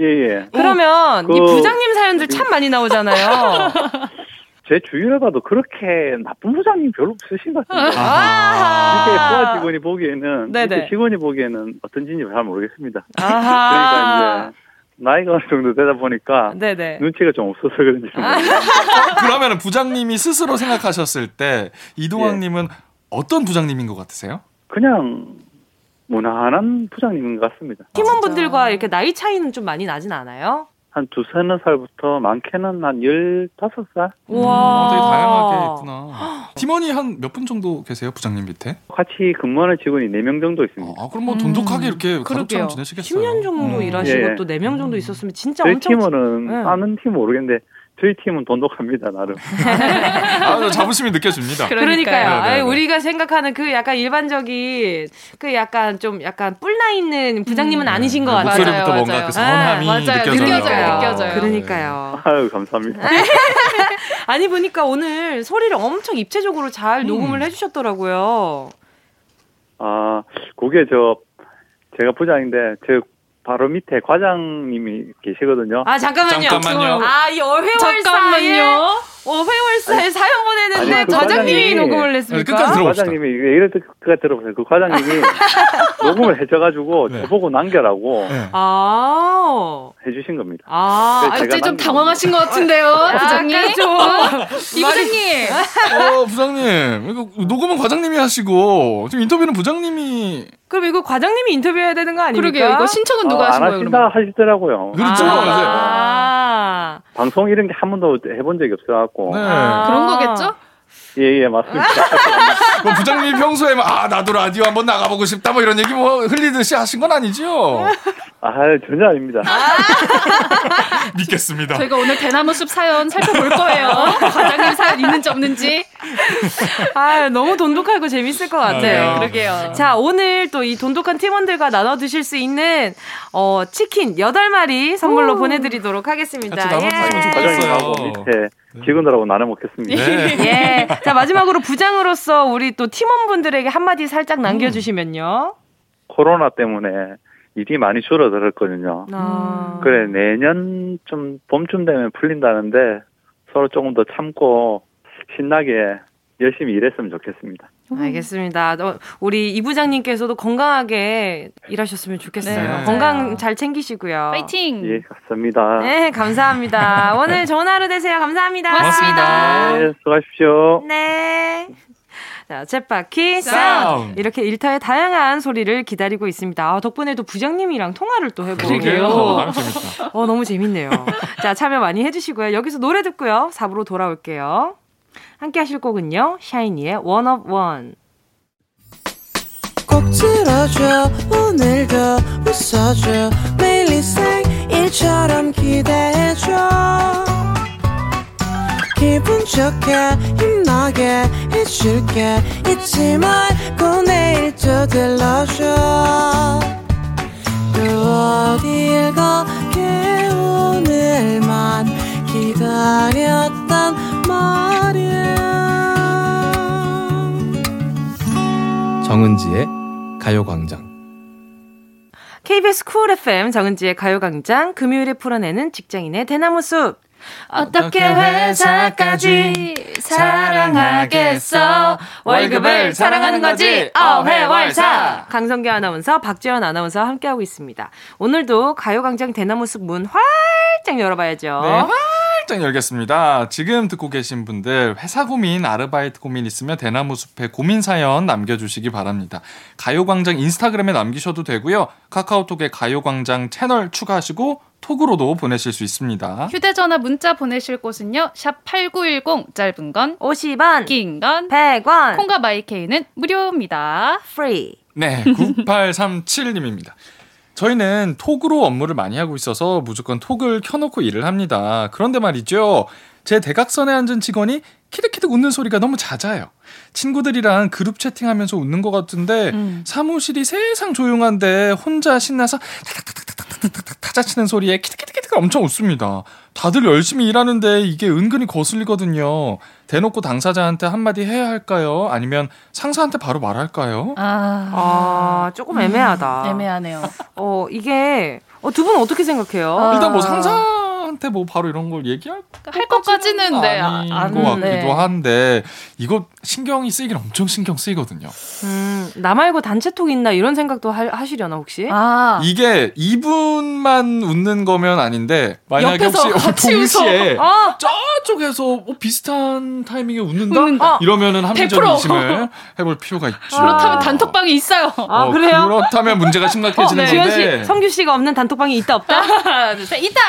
예, 예. 그러면 이 그- 부장님 사연들 참 많이 나오잖아요. 제 주위를 봐도 그렇게 나쁜 부장님 별로 없으신 것 같은데. 아하. 이렇게 부하 직원이 보기에는, 네네. 이렇게 직원이 보기에는 어떤지는 잘 모르겠습니다. 아하. 그러니까 이제, 나이가 어느 정도 되다 보니까, 네네. 눈치가 좀 없어서 그런지 모르겠어요. 그러면은 부장님이 스스로 생각하셨을 때 이동학님은 어떤 부장님인 것 같으세요? 그냥, 무난한 부장님인 것 같습니다. 팀원분들과 이렇게 나이 차이는 좀 많이 나진 않아요? 한 두 서너 살부터 많게는 한 15살? 어, 되게 다양하게 있구나. 팀원이 한 몇 분 정도 계세요, 부장님 밑에? 같이 근무하는 직원이 4명 정도 있습니다. 아, 그럼 뭐 돈독하게 이렇게 가족처럼. 지내시겠어요. 10년 정도 음. 일하시고 예. 또 4명 정도 있었으면 진짜 저희 엄청. 팀원은, 네. 다른 팀 모르겠는데, 저희 팀은 돈독합니다, 나름. 아, 자부심이 느껴집니다. 그러니까요. 네, 네, 아니, 네. 우리가 생각하는 그 약간 일반적인 그 약간 좀 약간 뿔나 있는 부장님은 아니신 것 네, 같아요. 목소리부터 맞아요, 뭔가 맞아요. 그 선함이 맞아요. 느껴져요. 느껴져요, 느껴져요. 그러니까요. 아유, 감사합니다. 아니 보니까 오늘 소리를 엄청 입체적으로 잘 음. 녹음을 해주셨더라고요. 아, 그게 저, 제가 부장인데, 저 바로 밑에 과장님이 계시거든요. 아 잠깐만요. 잠깐만요. 아이 어회월사에 잠깐만요. 어 회월사에 사연 보내는데 그 과장님이 녹음을 했습니까? 끝까지 들어봅시다. 과장님이 들어 그 들어보세요. 그 과장님이 녹음을 해줘가지고 네. 저보고 남겨라고 네. 아. 해주신 겁니다. 아. 그래서 아, 갑자기 좀 당황하신 것 같은데요, 부장님. 약간 좀. 이 부장님. 어, 부장님. 이거 녹음은 과장님이 하시고 지금 인터뷰는 부장님이 그럼 이거 과장님이 인터뷰해야 되는 거 아닙니까? 그러게요. 이거 신청은 누가 아, 하신 안 거예요, 하신다 그러면? 하시더라고요. 그렇죠. 아. 방송 이런 게 한 번도 해본 적이 없어갖고 네. 아. 그런 거겠죠? 예 예 맞습니다. 뭐 부장님이 평소에 막, 아 나도 라디오 한번 나가보고 싶다 뭐 이런 얘기 뭐 흘리듯이 하신 건 아니죠? 아 전혀 아닙니다. 믿겠습니다. 저희가 오늘 대나무 숲 사연 살펴볼 거예요. 과장님 사연 있는지 없는지. 아, 너무 돈독하고 재밌을 것 같아요. 네, 그러게요. 자, 오늘 또 이 돈독한 팀원들과 나눠 드실 수 있는 어, 치킨 8마리 선물로 보내 드리도록 하겠습니다. 같이 나눠 드시면 좋겠어요. 과장님하고 밑에 직원들하고 나눠 먹겠습니다. 네. 예. 자, 마지막으로 부장으로서 우리 또 팀원분들에게 한마디 살짝 남겨주시면요. 코로나 때문에 일이 많이 줄어들었거든요. 아. 그래 내년 좀 봄쯤 되면 풀린다는데 서로 조금 더 참고 신나게 열심히 일했으면 좋겠습니다. 알겠습니다. 어, 우리 이 부장님께서도 건강하게 일하셨으면 좋겠어요. 네. 건강 잘 챙기시고요. 파이팅! 예, 감사합니다. 네, 감사합니다. 오늘 좋은 하루 되세요. 감사합니다. 고맙습니다. 네, 수고하십시오. 네. 자, 챗바퀴 사운드. 이렇게 일터의 다양한 소리를 기다리고 있습니다. 아, 덕분에 또 부장님이랑 통화를 또 해보고. 너무 재밌다. 어, 너무 재밌네요. 자, 참여 많이 해주시고요. 여기서 노래 듣고요. 4부로 돌아올게요. 함께 하실 곡은요. 샤이니의 One of One. 꼭 들어줘 오늘도 웃어줘 매일 일상일처럼 기대해줘 기분 좋게 힘나게 해줄게 잊지 말고 내일 또 들러줘 또 어딜 가게 오늘만 기다렸단 말 정은지의 가요광장 KBS 쿨 FM 정은지의 가요광장 금요일에 풀어내는 직장인의 대나무 숲. 어떻게 회사까지 사랑하겠어 월급을 사랑하는 거지 어회월사 강성규 아나운서 박재현 아나운서 함께하고 있습니다. 오늘도 가요광장 대나무 숲 문 활짝 열어봐야죠. 네, 활짝 열겠습니다. 지금 듣고 계신 분들 회사 고민, 아르바이트 고민 있으면 대나무 숲에 고민 사연 남겨주시기 바랍니다. 가요광장 인스타그램에 남기셔도 되고요. 카카오톡에 가요광장 채널 추가하시고 톡으로도 보내실 수 있습니다. 휴대전화 문자 보내실 곳은요 샵 8910 짧은 건 50원, 긴 건 100원, 콩과 마이케이는 무료입니다 free. 네, 9837님입니다. 저희는 톡으로 업무를 많이 하고 있어서 무조건 톡을 켜놓고 일을 합니다. 그런데 말이죠. 제 대각선에 앉은 직원이 키득키득 웃는 소리가 너무 잦아요. 친구들이랑 그룹 채팅하면서 웃는 것 같은데 음. 사무실이 세상 조용한데 혼자 신나서 탁탁탁탁탁탁탁 타자치는 소리에 키득키득키득 엄청 웃습니다. 다들 열심히 일하는데 이게 은근히 거슬리거든요. 대놓고 당사자한테 한마디 해야 할까요? 아니면 상사한테 바로 말할까요? 아, 아, 조금 애매하다. 애매하네요 어, 이게, 어, 두 분은 어떻게 생각해요? 아. 일단 뭐 상사 한테 뭐 바로 이런 걸 얘기할 할 것까지는 네, 아닌 안- 것 같기도 네. 한데 이거 신경이 쓰이긴 엄청 신경 쓰이거든요. 음, 나 말고 단체톡 있나 이런 생각도 하, 하시려나, 혹시? 아 이게 이분만 웃는 거면 아닌데 만약에 혹시 같이 동시에 아, 저쪽에서 어, 비슷한 타이밍에 웃는다? 웃는다. 이러면은 합리적 100%. 의심을 해볼 필요가 있죠. 그렇다면 단톡방이 있어요 아, 어, 그래요? 그렇다면 문제가 심각해지는 어, 네. 건데. 씨, 성규 씨가 없는 단톡방이 있다, 없다? 둘셋 있다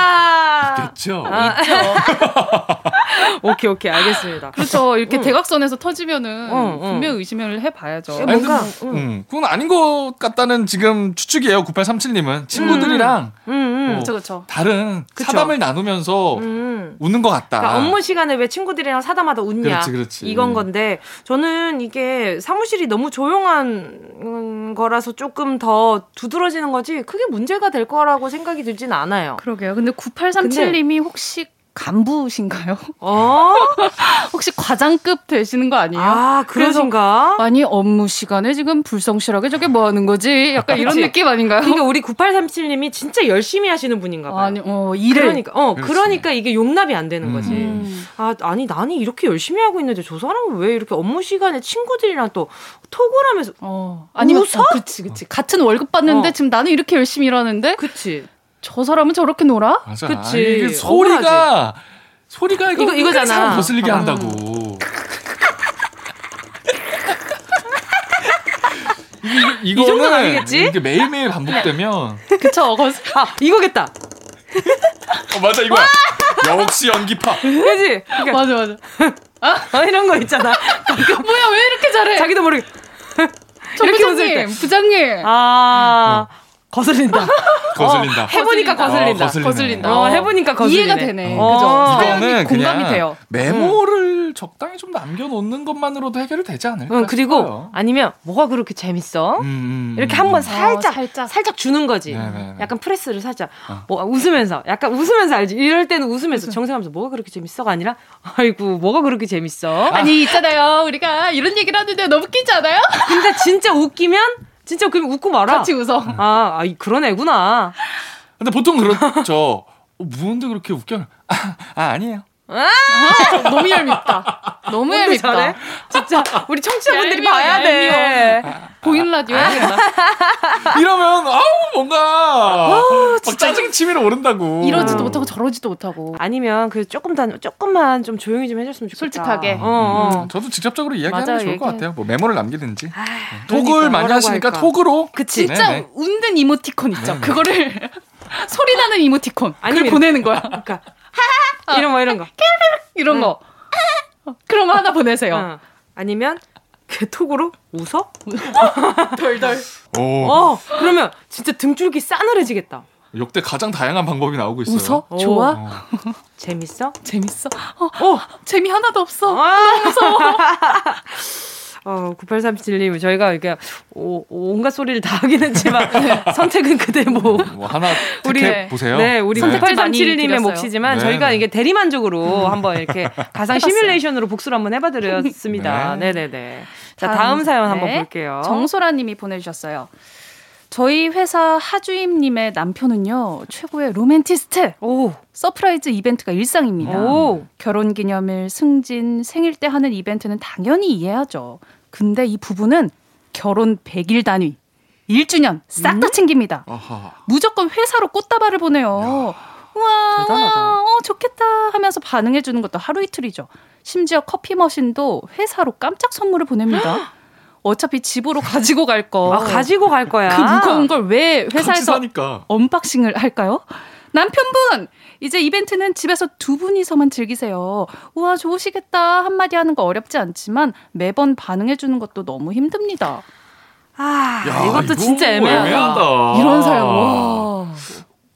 아하! 있죠. 있죠 오케이, 오케이, 알겠습니다. 그렇죠 이렇게 대각선에서 터지면은 응, 응. 분명 의심을 해봐야죠 아니, 근데 뭔가, 뭐, 응. 음, 그건 아닌 것 같다는 지금 추측이에요. 9837님은 친구들이랑 음, 음. 어, 그렇죠 그렇죠 다른 그쵸. 사담을 나누면서 음. 웃는 것 같다. 그러니까 업무 시간에 왜 친구들이랑 사담하다 웃냐 그렇지, 그렇지. 이건 건데 저는 이게 사무실이 너무 조용한 음, 거라서 조금 더 두드러지는 거지 크게 문제가 될 거라고 생각이 들지는 않아요. 그러게요 근데 9837님이 혹시 간부신가요? 어? 혹시 과장급 되시는 거 아니에요? 아, 그러신가? 아니, 업무 시간에 지금 불성실하게 저게 뭐 하는 거지? 약간 이런 그치? 느낌 아닌가요? 그러니까 우리 9837님이 진짜 열심히 하시는 분인가 봐요. 아니, 어, 일을. 그러니까, 어, 그렇지. 그러니까 이게 용납이 안 되는 거지. 음. 아, 아니, 나는 이렇게 열심히 하고 있는데 저 사람은 왜 이렇게 업무 시간에 친구들이랑 또 톡을 하면서. 어. 아니면, 웃어? 어, 그치, 그치. 같은 월급 받는데 어. 지금 나는 이렇게 열심히 일하는데? 그치. 저 사람은 저렇게 놀아? 맞아. 그치. 이게 소리가 억울하지. 소리가 이거, 이거 이거잖아. 거슬리게 어. 한다고. 이, 이거는 이 아니겠지? 이게 매일매일 반복되면 그쵸 거슬 아 이거겠다 어, 맞아 이거야 역시 연기파 그지 그러니까, 맞아 맞아 아 이런 거 있잖아 뭐야 왜 이렇게 잘해 자기도 모르게 이렇게 때 부장님 아 음. 거슬린다. 거슬린다. 어, 해보니까 거슬린다. 어, 거슬린다. 어, 해보니까 거슬리네. 이해가 되네. 어. 그죠? 이거는 공감이 돼요. 메모를 음. 적당히 좀 남겨놓는 것만으로도 해결이 되지 않을까 응, 그리고 싶어요. 아니면 뭐가 그렇게 재밌어? 음, 음, 이렇게 한번 어, 살짝, 살짝 살짝 주는 거지. 네네네. 네, 네. 약간 프레스를 살짝 어. 뭐 웃으면서 약간 웃으면서 알지. 이럴 때는 웃으면서 정색하면서 뭐가 그렇게 재밌어가 아니라 아이고 뭐가 그렇게 재밌어? 아. 아니 있잖아요. 우리가 이런 얘기를 하는데 너무 웃기지 않아요? 근데 진짜 웃기면 진짜 그럼 웃고 말아. 같이 웃어. 아, 아 그런 애구나. 근데 보통 그렇죠. 어, 무언데 그렇게 웃겨? 아, 아 아니에요. 아, 너무 얄밉다. 너무 얄밉다. 잘해? 진짜 우리 청취자분들이 봐야 돼. 보이는 라디오 야 이러면 아우 뭔가 아우, 짜증 치밀어 오른다고. 이러지도 못하고 저러지도 못하고. 아니면 그 조금 더 조금만 좀 조용히 좀 해줬으면 좋겠다. 솔직하게. 어, 어. 음, 저도 직접적으로 이야기하는 게 좋을 얘기. 것 같아요. 뭐 메모를 남기든지. 아, 톡을 그러니까, 많이 하시니까 할까? 톡으로. 그 진짜 네네. 웃는 이모티콘 있죠. 네네. 그거를 소리 나는 이모티콘. 아니 보내는 거야. 그러니까 이런 거 이런 거. 이런 응. 거. 그럼 하나 보내세요. 어. 아니면 그 톡으로 웃어? 덜덜. 오. 어, 그러면 진짜 등줄기 싸늘해지겠다. 역대 가장 다양한 방법이 나오고 있어요. 웃어? 오. 좋아? 어. 재밌어? 재밌어? 어, 어, 재미 하나도 없어. 아~ 너무 무서워. 어, 9837님, 저희가 이렇게 오, 온갖 소리를 다 하긴 했지만 네. 선택은 그대 뭐. 뭐 하나 우리 보세요. 네, 우리 네. 9837님의 몫이지만 네. 저희가 이게 대리만족으로 음. 한번 이렇게 가상 시뮬레이션으로 복수를 한번 해봐드렸습니다. 네, 네, 네. 자, 다음 사연 네. 한번 볼게요. 정소라님이 보내주셨어요. 저희 회사 하주임님의 남편은요 최고의 로맨티스트. 오 surprise 이벤트가 일상입니다. 오. 결혼 기념일, 승진, 생일 때 하는 이벤트는 당연히 이해하죠. 근데 이 부부는 결혼 100일 단위, 1주년 싹다 음? 챙깁니다. 아하. 무조건 회사로 꽃다발을 보내요. 우와, 대단하다. 어, 좋겠다 하면서 반응해 주는 것도 하루 이틀이죠. 심지어 커피 머신도 회사로 깜짝 선물을 보냅니다. 어차피 집으로 가지고 갈 거. 아, 가지고 갈 거야. 그 무거운 걸 왜 회사에서 unboxing을 할까요? 남편분! 이제 이벤트는 집에서 두 분이서만 즐기세요. 우와, 좋으시겠다. 한마디 하는 거 어렵지 않지만 매번 반응해주는 것도 너무 힘듭니다. 아, 야, 이것도 진짜 애매하다. 애매하다. 이런 사연, 와.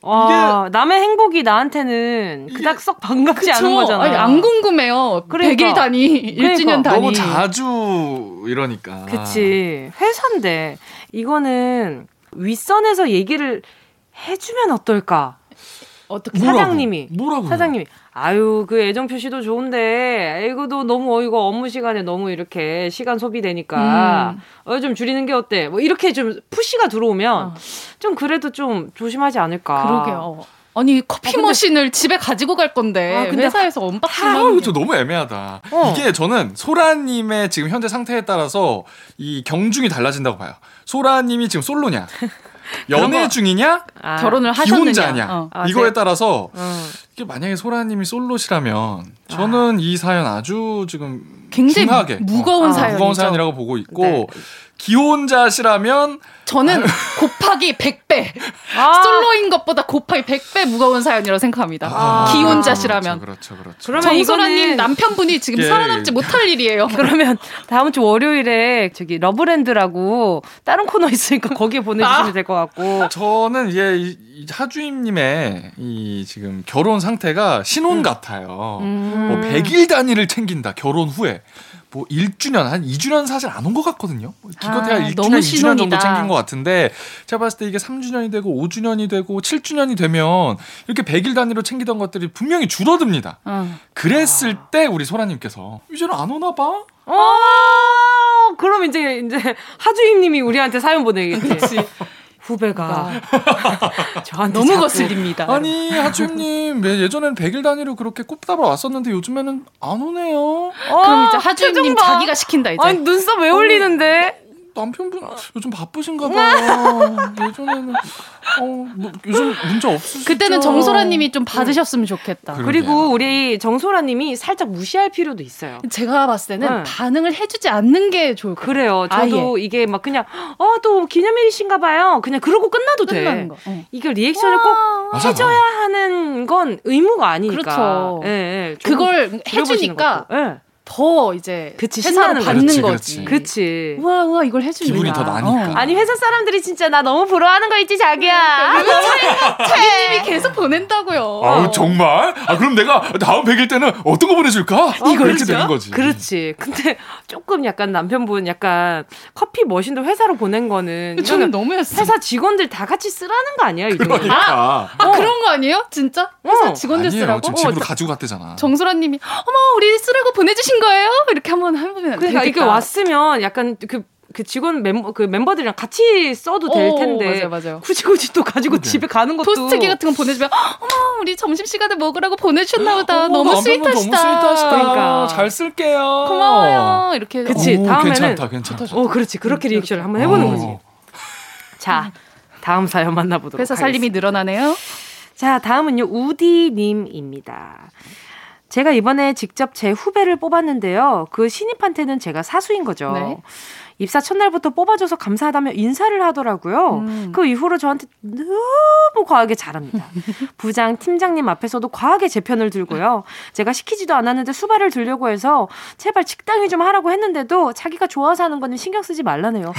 와, 남의 행복이 나한테는 그닥 썩 반갑지 그쵸? 않은 거잖아. 아니, 안 궁금해요. 그러니까. 100일 단위, 그러니까. 1주년 단위. 너무 자주 이러니까. 그치. 회사인데, 이거는 윗선에서 얘기를 해주면 어떨까? 어떻게 뭐라고? 사장님이 뭐라고 사장님이 아유 그 애정 표시도 좋은데 이거도 너무 어이거 업무 시간에 너무 이렇게 시간 소비되니까 음. 어 좀 줄이는 게 어때 뭐 이렇게 좀 푸시가 들어오면 어. 좀 그래도 좀 조심하지 않을까 그러게요 아니 커피 아, 머신을 집에 가지고 갈 건데 아, 근데 회사에서 언박싱하는 게 너무 애매하다. 어. 이게 저는 소라님의 지금 현재 상태에 따라서 이 경중이 달라진다고 봐요. 소라님이 지금 솔로냐, 연애 중이냐? 아, 결혼을 하셨느냐? 기혼자냐? 어. 아, 이거에 따라서 어. 이게 만약에 소라님이 솔로시라면 저는 아. 이 사연 아주 지금 굉장히 중하게 무거운 어, 사연 무거운 사연이라고 보고 있고 네. 기혼자시라면 저는 곱하기 100배 아~ 솔로인 것보다 곱하기 100배 무거운 사연이라고 생각합니다. 아~ 기혼자시라면 그렇죠, 그렇죠. 그러면 정소라님 이거는... 남편분이 지금 예, 살아남지 예. 못할 일이에요. 그러면 다음 주 월요일에 저기 러브랜드라고 다른 코너 있으니까 거기에 보내주시면 아! 될것 같고 저는 이 하주임님의 이 지금 결혼 상태가 신혼 음. 같아요. 음. 뭐 100일 단위를 챙긴다 결혼 후에 뭐 1주년 한 2주년 사실 안 온 것 같거든요. 뭐 기껏해야 아, 1주년, 2주년 정도 챙긴 것 같은데 제가 봤을 때 이게 3주년이 되고 5주년이 되고 7주년이 되면 이렇게 100일 단위로 챙기던 것들이 분명히 줄어듭니다. 어. 그랬을 아. 때 우리 소라님께서 이제는 안 오나 봐. 어, 그럼 이제 이제 하주임님이 우리한테 사연 보내겠지. 후배가 저한테 너무 거슬립니다. 아니 하주임님 예전엔 100일 단위로 그렇게 꽃다발 왔었는데 요즘에는 안 오네요. 어, 그럼 이제 하주임님 자기가 시킨다 이제. 아니 눈썹 왜 올리는데? 남편분 요즘 바쁘신가 봐요. 예전에는 어 뭐 요즘 문제 없으시죠? 그때는 정소라님이 좀 받으셨으면 좋겠다. 그러게요. 그리고 우리 정소라님이 살짝 무시할 필요도 있어요. 제가 봤을 때는 네. 반응을 해주지 않는 게 좋을 것 그래요. 저도 아 예. 이게 막 그냥 어 또 기념일이신가 봐요. 그냥 그러고 끝나도 돼. 거. 어. 이게 리액션을 꼭 맞아. 해줘야 하는 건 의무가 아니니까. 그렇죠. 예, 예. 그걸 해주니까. 예. 더 이제 그치, 회사를 받는 그렇지, 거지. 그치. 우와 우와 이걸 해주니 기분이 더 나니까. 어. 아니 회사 사람들이 진짜 나 너무 부러워하는 거 있지 자기야. 자기님이 계속 보낸다고요. 아 정말? 아 그럼 내가 다음 100일 때는 어떤 거 보내줄까? 어, 이거 이렇게 되는 거지. 그렇지. 근데 조금 약간 남편분 약간 커피 머신도 회사로 보낸 거는 저는 너무 했어. 회사 직원들 다 같이 쓰라는 거 아니야? 그러니까. 아, 아 어. 그런 거 아니에요? 진짜? 회사 어. 직원들 아니에요. 쓰라고? 지금 집으로 어, 가지고 갔대잖아. 정수라님이 어머 우리 쓰라고 보내주신 하신 거예요? 이렇게 한번 해보면 그러니까 되겠다. 이게 왔으면 약간 그. 그 직원 멤버 그 멤버들이랑 같이 써도 될 텐데 오, 맞아요, 맞아요. 굳이 굳이 또 가지고 그러게. 집에 가는 것도 토스트기 같은 거 보내주면 어머 우리 점심 시간에 먹으라고 보내주셨나 보다 어머, 너무 스윗하시다. 그러니까 잘 쓸게요. 고마워요. 이렇게 그치 오, 다음에는 괜찮다 괜찮다. 어 그렇지 그렇게 리액션을 한번 해보는 거지. 자 다음 사연 만나보도록 회사 살림이 늘어나네요. 자 다음은요 우디님입니다. 제가 이번에 직접 제 후배를 뽑았는데요. 그 신입한테는 제가 사수인 거죠. 네. 입사 첫날부터 뽑아줘서 감사하다며 인사를 하더라고요. 음. 그 이후로 저한테 너무 과하게 잘합니다. 부장, 팀장님 앞에서도 과하게 제 편을 들고요. 제가 시키지도 않았는데 수발을 들려고 해서 제발 직당이 좀 하라고 했는데도 자기가 좋아서 하는 거는 신경 쓰지 말라네요.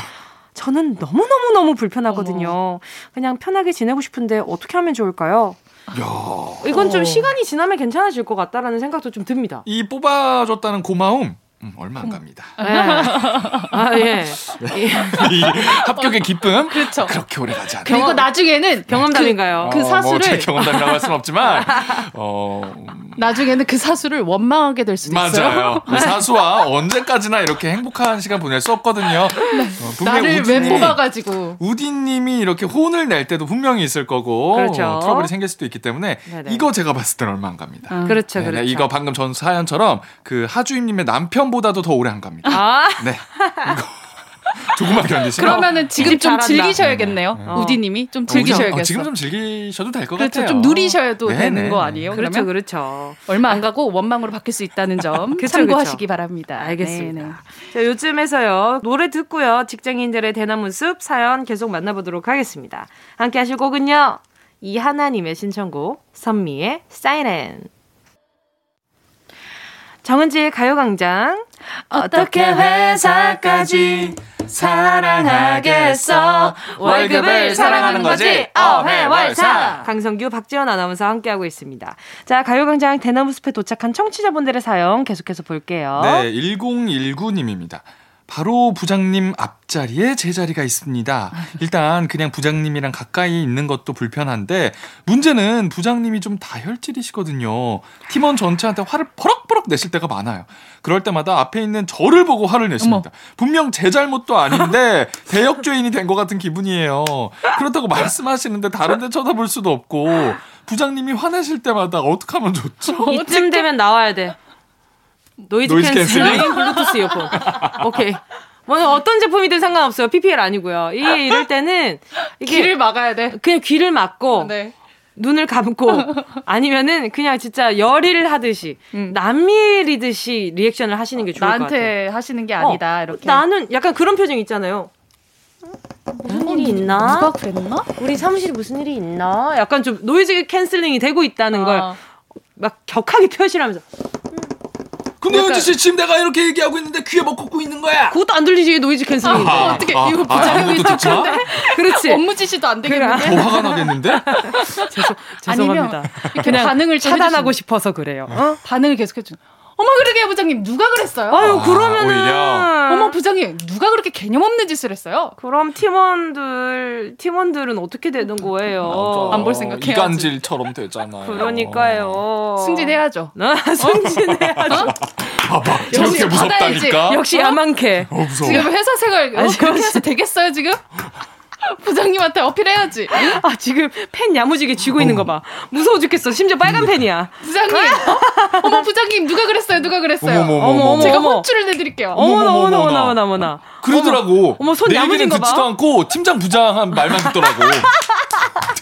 저는 너무너무너무 불편하거든요. 어머. 그냥 편하게 지내고 싶은데 어떻게 하면 좋을까요? 야. 이건 좀 어. 시간이 지나면 괜찮아질 것 같다라는 생각도 좀 듭니다. 이 뽑아줬다는 고마움 음, 얼마 안 갑니다. 네. 아, 예. 네. 이 합격의 기쁨. 그렇죠. 그렇게 오래 가지 않아요. 그리고 나중에는 경험담인가요? 그, 그 사수를. 어, 뭐 경험담이라고 할 수는 없지만, 어. 나중에는 그 사수를 원망하게 될 수도 맞아요. 있어요. 맞아요. 그 사수와 언제까지나 이렇게 행복한 시간 보낼 수 없거든요. 네. 어, 나를 우디, 왜 뽑아가지고. 우디님이 이렇게 혼을 낼 때도 분명히 있을 거고, 그렇죠. 트러블이 생길 수도 있기 때문에, 네네. 이거 제가 봤을 때는 얼마 안 갑니다. 음. 그렇죠, 네네. 그렇죠. 이거 방금 전 사연처럼 그 하주임님의 남편 보다도 더 오래 안 갑니다. 아~ 네. 조금만 견디시면 그러면은 지금 좀 즐기셔야겠네요. 네. 우디님이 좀 어, 즐기셔야겠어요. 어, 지금 좀 즐기셔도 될것 그렇죠. 같아요. 좀 누리셔도 네, 되는 네. 거 아니에요? 그렇죠, 그러면? 그렇죠. 얼마 안 가고 원망으로 바뀔 수 있다는 점 그렇죠, 참고하시기 그렇죠. 바랍니다. 알겠습니다. 네, 네. 자, 요즘에서요 노래 듣고요 직장인들의 대나무 숲 사연 계속 만나보도록 하겠습니다. 함께 하실 곡은요 이 하나님의 신청곡 선미의 사이렌. 정은지의 가요광장. 어떻게 회사까지 사랑하겠어? 월급을 사랑하는 거지? 어회월사! 강성규, 박지원 아나운서 함께하고 있습니다. 자, 가요광장 대나무 숲에 도착한 청취자분들의 사연 계속해서 볼게요. 네, 1019님입니다. 바로 부장님 앞자리에 제 자리가 있습니다. 일단 그냥 부장님이랑 가까이 있는 것도 불편한데 문제는 부장님이 좀 다혈질이시거든요. 팀원 전체한테 화를 버럭버럭 내실 때가 많아요. 그럴 때마다 앞에 있는 저를 보고 화를 내십니다. 어머. 분명 제 잘못도 아닌데 대역죄인이 된 것 같은 기분이에요. 그렇다고 말씀하시는데 다른 데 쳐다볼 수도 없고 부장님이 화내실 때마다 어떻게 하면 좋죠? 이쯤 되면 나와야 돼. 노이즈, noise canceling, 블루투스 이어폰. 오케이. 뭐 어떤 제품이든 상관없어요. PPL 아니고요. 이 이럴 때는 이게 귀를 막아야 돼. 그냥 귀를 막고 네. 눈을 감고 아니면은 그냥 진짜 열외를 하듯이 음. 남일이듯이 리액션을 하시는 게 좋을 것 같아요. 나한테 하시는 게 아니다. 어, 이렇게. 나는 약간 그런 표정 있잖아요. 무슨 일이 있나? 누가 그랬나? 우리 사무실에 무슨 일이 있나? 약간 좀 noise canceling이 되고 있다는 아. 걸 막 격하게 표시하면서 근데 현지 씨 지금 내가 이렇게 얘기하고 있는데 귀에 뭐 꽂고 있는 거야? 그것도 안 들리지 noise canceling인데. 아, 어떻게 아, 이거 부자리고 있었는데? 그렇지. 업무 지시도 안 되겠는데. 더 화가 나겠는데? 죄송, 죄송합니다. 그냥 반응을 차단하고 싶어서 그래요. 어? 반응을 계속해 주. 어머 그러게 부장님 누가 그랬어요? 아유 그러면은 아, 어머 부장님 누가 그렇게 개념 없는 짓을 했어요? 그럼 팀원들 팀원들은 어떻게 되는 거예요? 안 볼 생각해야지. 이간질처럼 되잖아요. 그러니까요. 승진해야죠. 어, 승진해야죠. 봐봐 저렇게 무섭다니까. 역시 야만캐. 어, 무서워. 지금 회사 생활 어, 그렇게 해서 되겠어요 지금? 부장님한테 어필해야지. 아 지금 펜 야무지게 쥐고 있는 거 봐. 무서워 죽겠어. 심지어 빨간 펜이야. 부장님. 어머 부장님 누가 그랬어요? 누가 그랬어요? 어머, 어머, 어머, 제가 어머. 혼쭐을 내드릴게요. 어머나 어머나 어머나 어머나 어머나. 그러더라고. 어머, 손내 야무진 얘기는 거 봐. 듣지도 않고 팀장 부장 한 말만 듣더라고.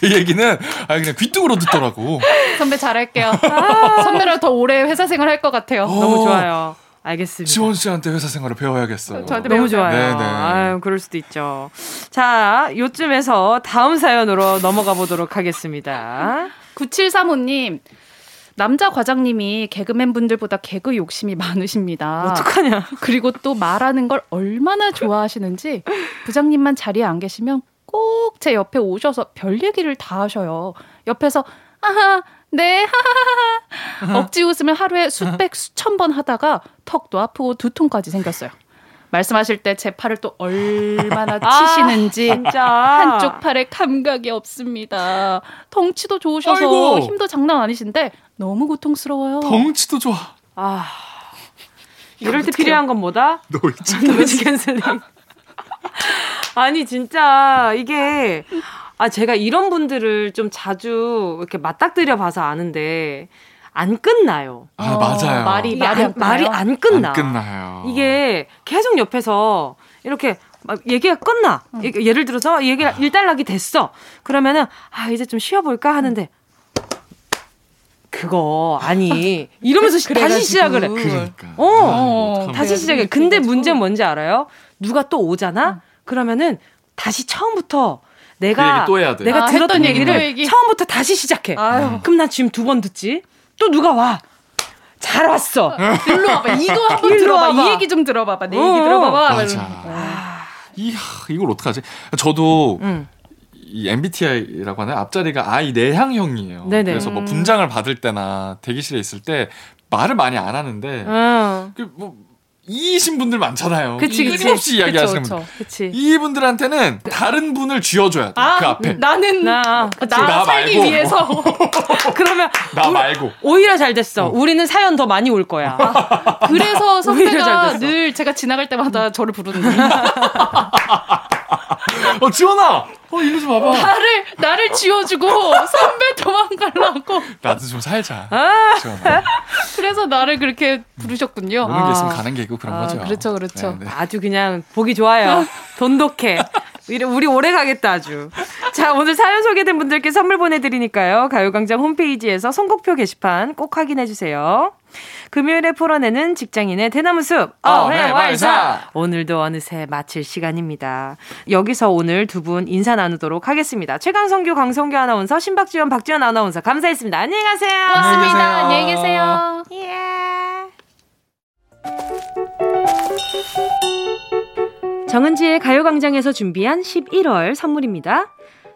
제 얘기는 아 그냥 귀뚱으로 듣더라고. 선배 잘할게요. 선배랑 더 오래 회사 생활 할 것 같아요. 너무 좋아요. 알겠습니다. 지원 씨한테 회사 생활을 배워야겠어요. 저한테 너무. 좋아요. 네네. 아유, 그럴 수도 있죠. 자, 요쯤에서 다음 사연으로 넘어가 보도록 하겠습니다. 9735님. 남자 과장님이 개그맨 분들보다 개그 욕심이 많으십니다. 어떡하냐. 그리고 또 말하는 걸 얼마나 좋아하시는지 부장님만 자리에 안 계시면 꼭 제 옆에 오셔서 별 얘기를 다 하셔요. 옆에서 아하 네 하하하하 억지 웃음을 하루에 수백 수천 번 하다가 턱도 아프고 두통까지 생겼어요. 말씀하실 때 제 팔을 또 얼마나 치시는지 아, 진짜. 한쪽 팔에 감각이 없습니다. 덩치도 좋으셔서 아이고. 힘도 장난 아니신데 너무 고통스러워요. 덩치도 좋아. 아. 이럴 때 필요한 건 뭐다? noise. noise canceling. 아니, 진짜, 이게, 아, 제가 이런 분들을 좀 자주 이렇게 맞닥뜨려 봐서 아는데, 안 끝나요. 아 맞아요. 어, 말이 이게 말이 안, 안 말이 끝나요? 안 끝나. 안 끝나요. 이게 계속 옆에서 이렇게 막 얘기가 끝나. 예- 예를 들어서 얘기가 일단락이 됐어. 그러면은 아 이제 좀 쉬어볼까 하는데 그거 아니 이러면서 시- 다시 그래가지고. 시작을 해. 그러니까. 어, 어, 어떡하면 다시 그래, 시작해. 근데 해가지고. 문제 는 뭔지 알아요? 누가 또 오잖아. 그러면은 다시 처음부터 그 내가 얘기 또 해야 돼. 내가 아, 들었던 얘기, 얘기를 또 얘기. 처음부터 다시 시작해. 아유. 그럼 나 지금 두 번 듣지. 또 누가 와. 잘 왔어. 일로 와봐. 이거 한번 들어봐. 와봐. 이 얘기 좀 들어봐봐. 내 어, 얘기 들어봐봐. 맞아. 이야 이걸 어떡하지? 저도 응. 이 MBTI라고 하나요? 앞자리가 I 내향형이에요. 네네. 그래서 뭐 분장을 받을 때나 대기실에 있을 때 말을 많이 안 하는데 응. 그뭐 이이신 분들 많잖아요. 그치, 그치. 끊임없이 이야기하시는 그쵸, 분들. 그치. 이분들한테는 다른 분을 쥐어줘야 돼. 아, 그 앞에. 나는 나, 나, 그치. 나 살기 말고. 위해서 그러면 나 우- 말고. 오히려 잘 됐어. 우리는 사연 더 많이 올 거야. 그래서 오히려 잘 선배가. 늘 제가 지나갈 때마다 저를 부르는 어 지원아. 어 이리 좀 와봐. 나를 나를 지워주고 선배 도망가려고 나도 좀 살자. 아. 지원아. 그래서 나를 그렇게 부르셨군요. 오는 게 있으면 가는 게 있고 그런 아, 거죠. 그렇죠, 그렇죠. 네, 네. 아주 그냥 보기 좋아요. 돈독해. 우리, 우리 오래 가겠다, 아주. 자, 오늘 사연 소개된 분들께 선물 보내드리니까요. 가요광장 홈페이지에서 선곡표 게시판 꼭 확인해 주세요. 금요일에 풀어내는 직장인의 대나무 숲. 어회월사. 오늘도 어느새 마칠 시간입니다. 여기서 오늘 두 분 인사 나누도록 하겠습니다. 최강성규, 강성규 아나운서, 신박지원, 박지원 아나운서 감사했습니다. 안녕히 가세요. 고맙습니다. 안녕히 안녕히 계세요. 계세요. 정은지의 가요광장에서 준비한 11월 선물입니다.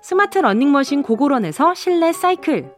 스마트 러닝머신 고고런에서 실내 사이클.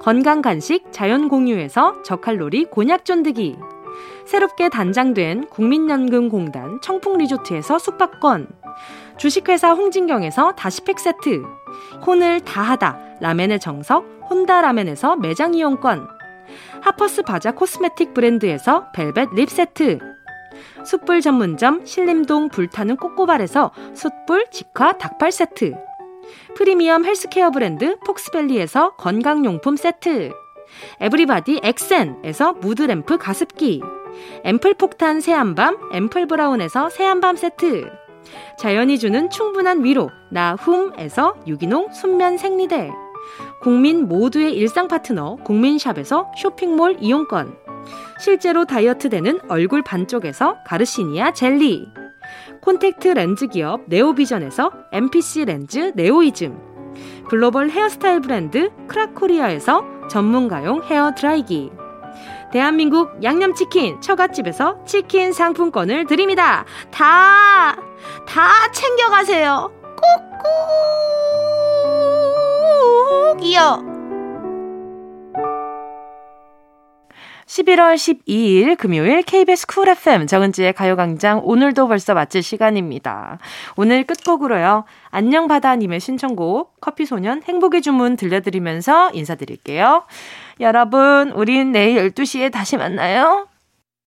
건강 간식 자연 공유에서 저칼로리 곤약 쫀득이, 새롭게 단장된 국민연금공단 청풍리조트에서 숙박권, 주식회사 홍진경에서 다시팩 세트, 혼을 다하다 라멘의 정석 혼다 라멘에서 매장 이용권, 하퍼스 바자 코스메틱 브랜드에서 벨벳 lip 세트, 숯불 전문점 신림동 불타는 꼬꼬발에서 숯불 직화 닭발 세트 프리미엄 헬스케어 브랜드 폭스밸리에서 건강용품 세트. 에브리바디 엑센에서 무드램프 가습기. 앰플 폭탄 새한밤 앰플 브라운에서 새한밤 세트. 자연이 주는 충분한 위로 나훔에서 유기농 순면 생리대. 국민 모두의 일상 파트너 국민샵에서 쇼핑몰 이용권. 실제로 다이어트 되는 얼굴 반쪽에서 가르시니아 젤리. 콘택트 렌즈 기업 네오비전에서 MPC 렌즈 네오이즘. 글로벌 헤어스타일 브랜드 크라코리아에서 전문가용 헤어 드라이기. 대한민국 양념치킨 처갓집에서 치킨 상품권을 드립니다. 다, 다 챙겨가세요. 꾹꾹 이요. 11월 12일 금요일 KBS 쿨 FM 정은지의 가요광장 오늘도 벌써 마칠 시간입니다. 오늘 끝곡으로요. 안녕바다님의 신청곡 커피소년 행복의 주문 들려드리면서 인사드릴게요. 여러분, 우린 내일 12시에 다시 만나요.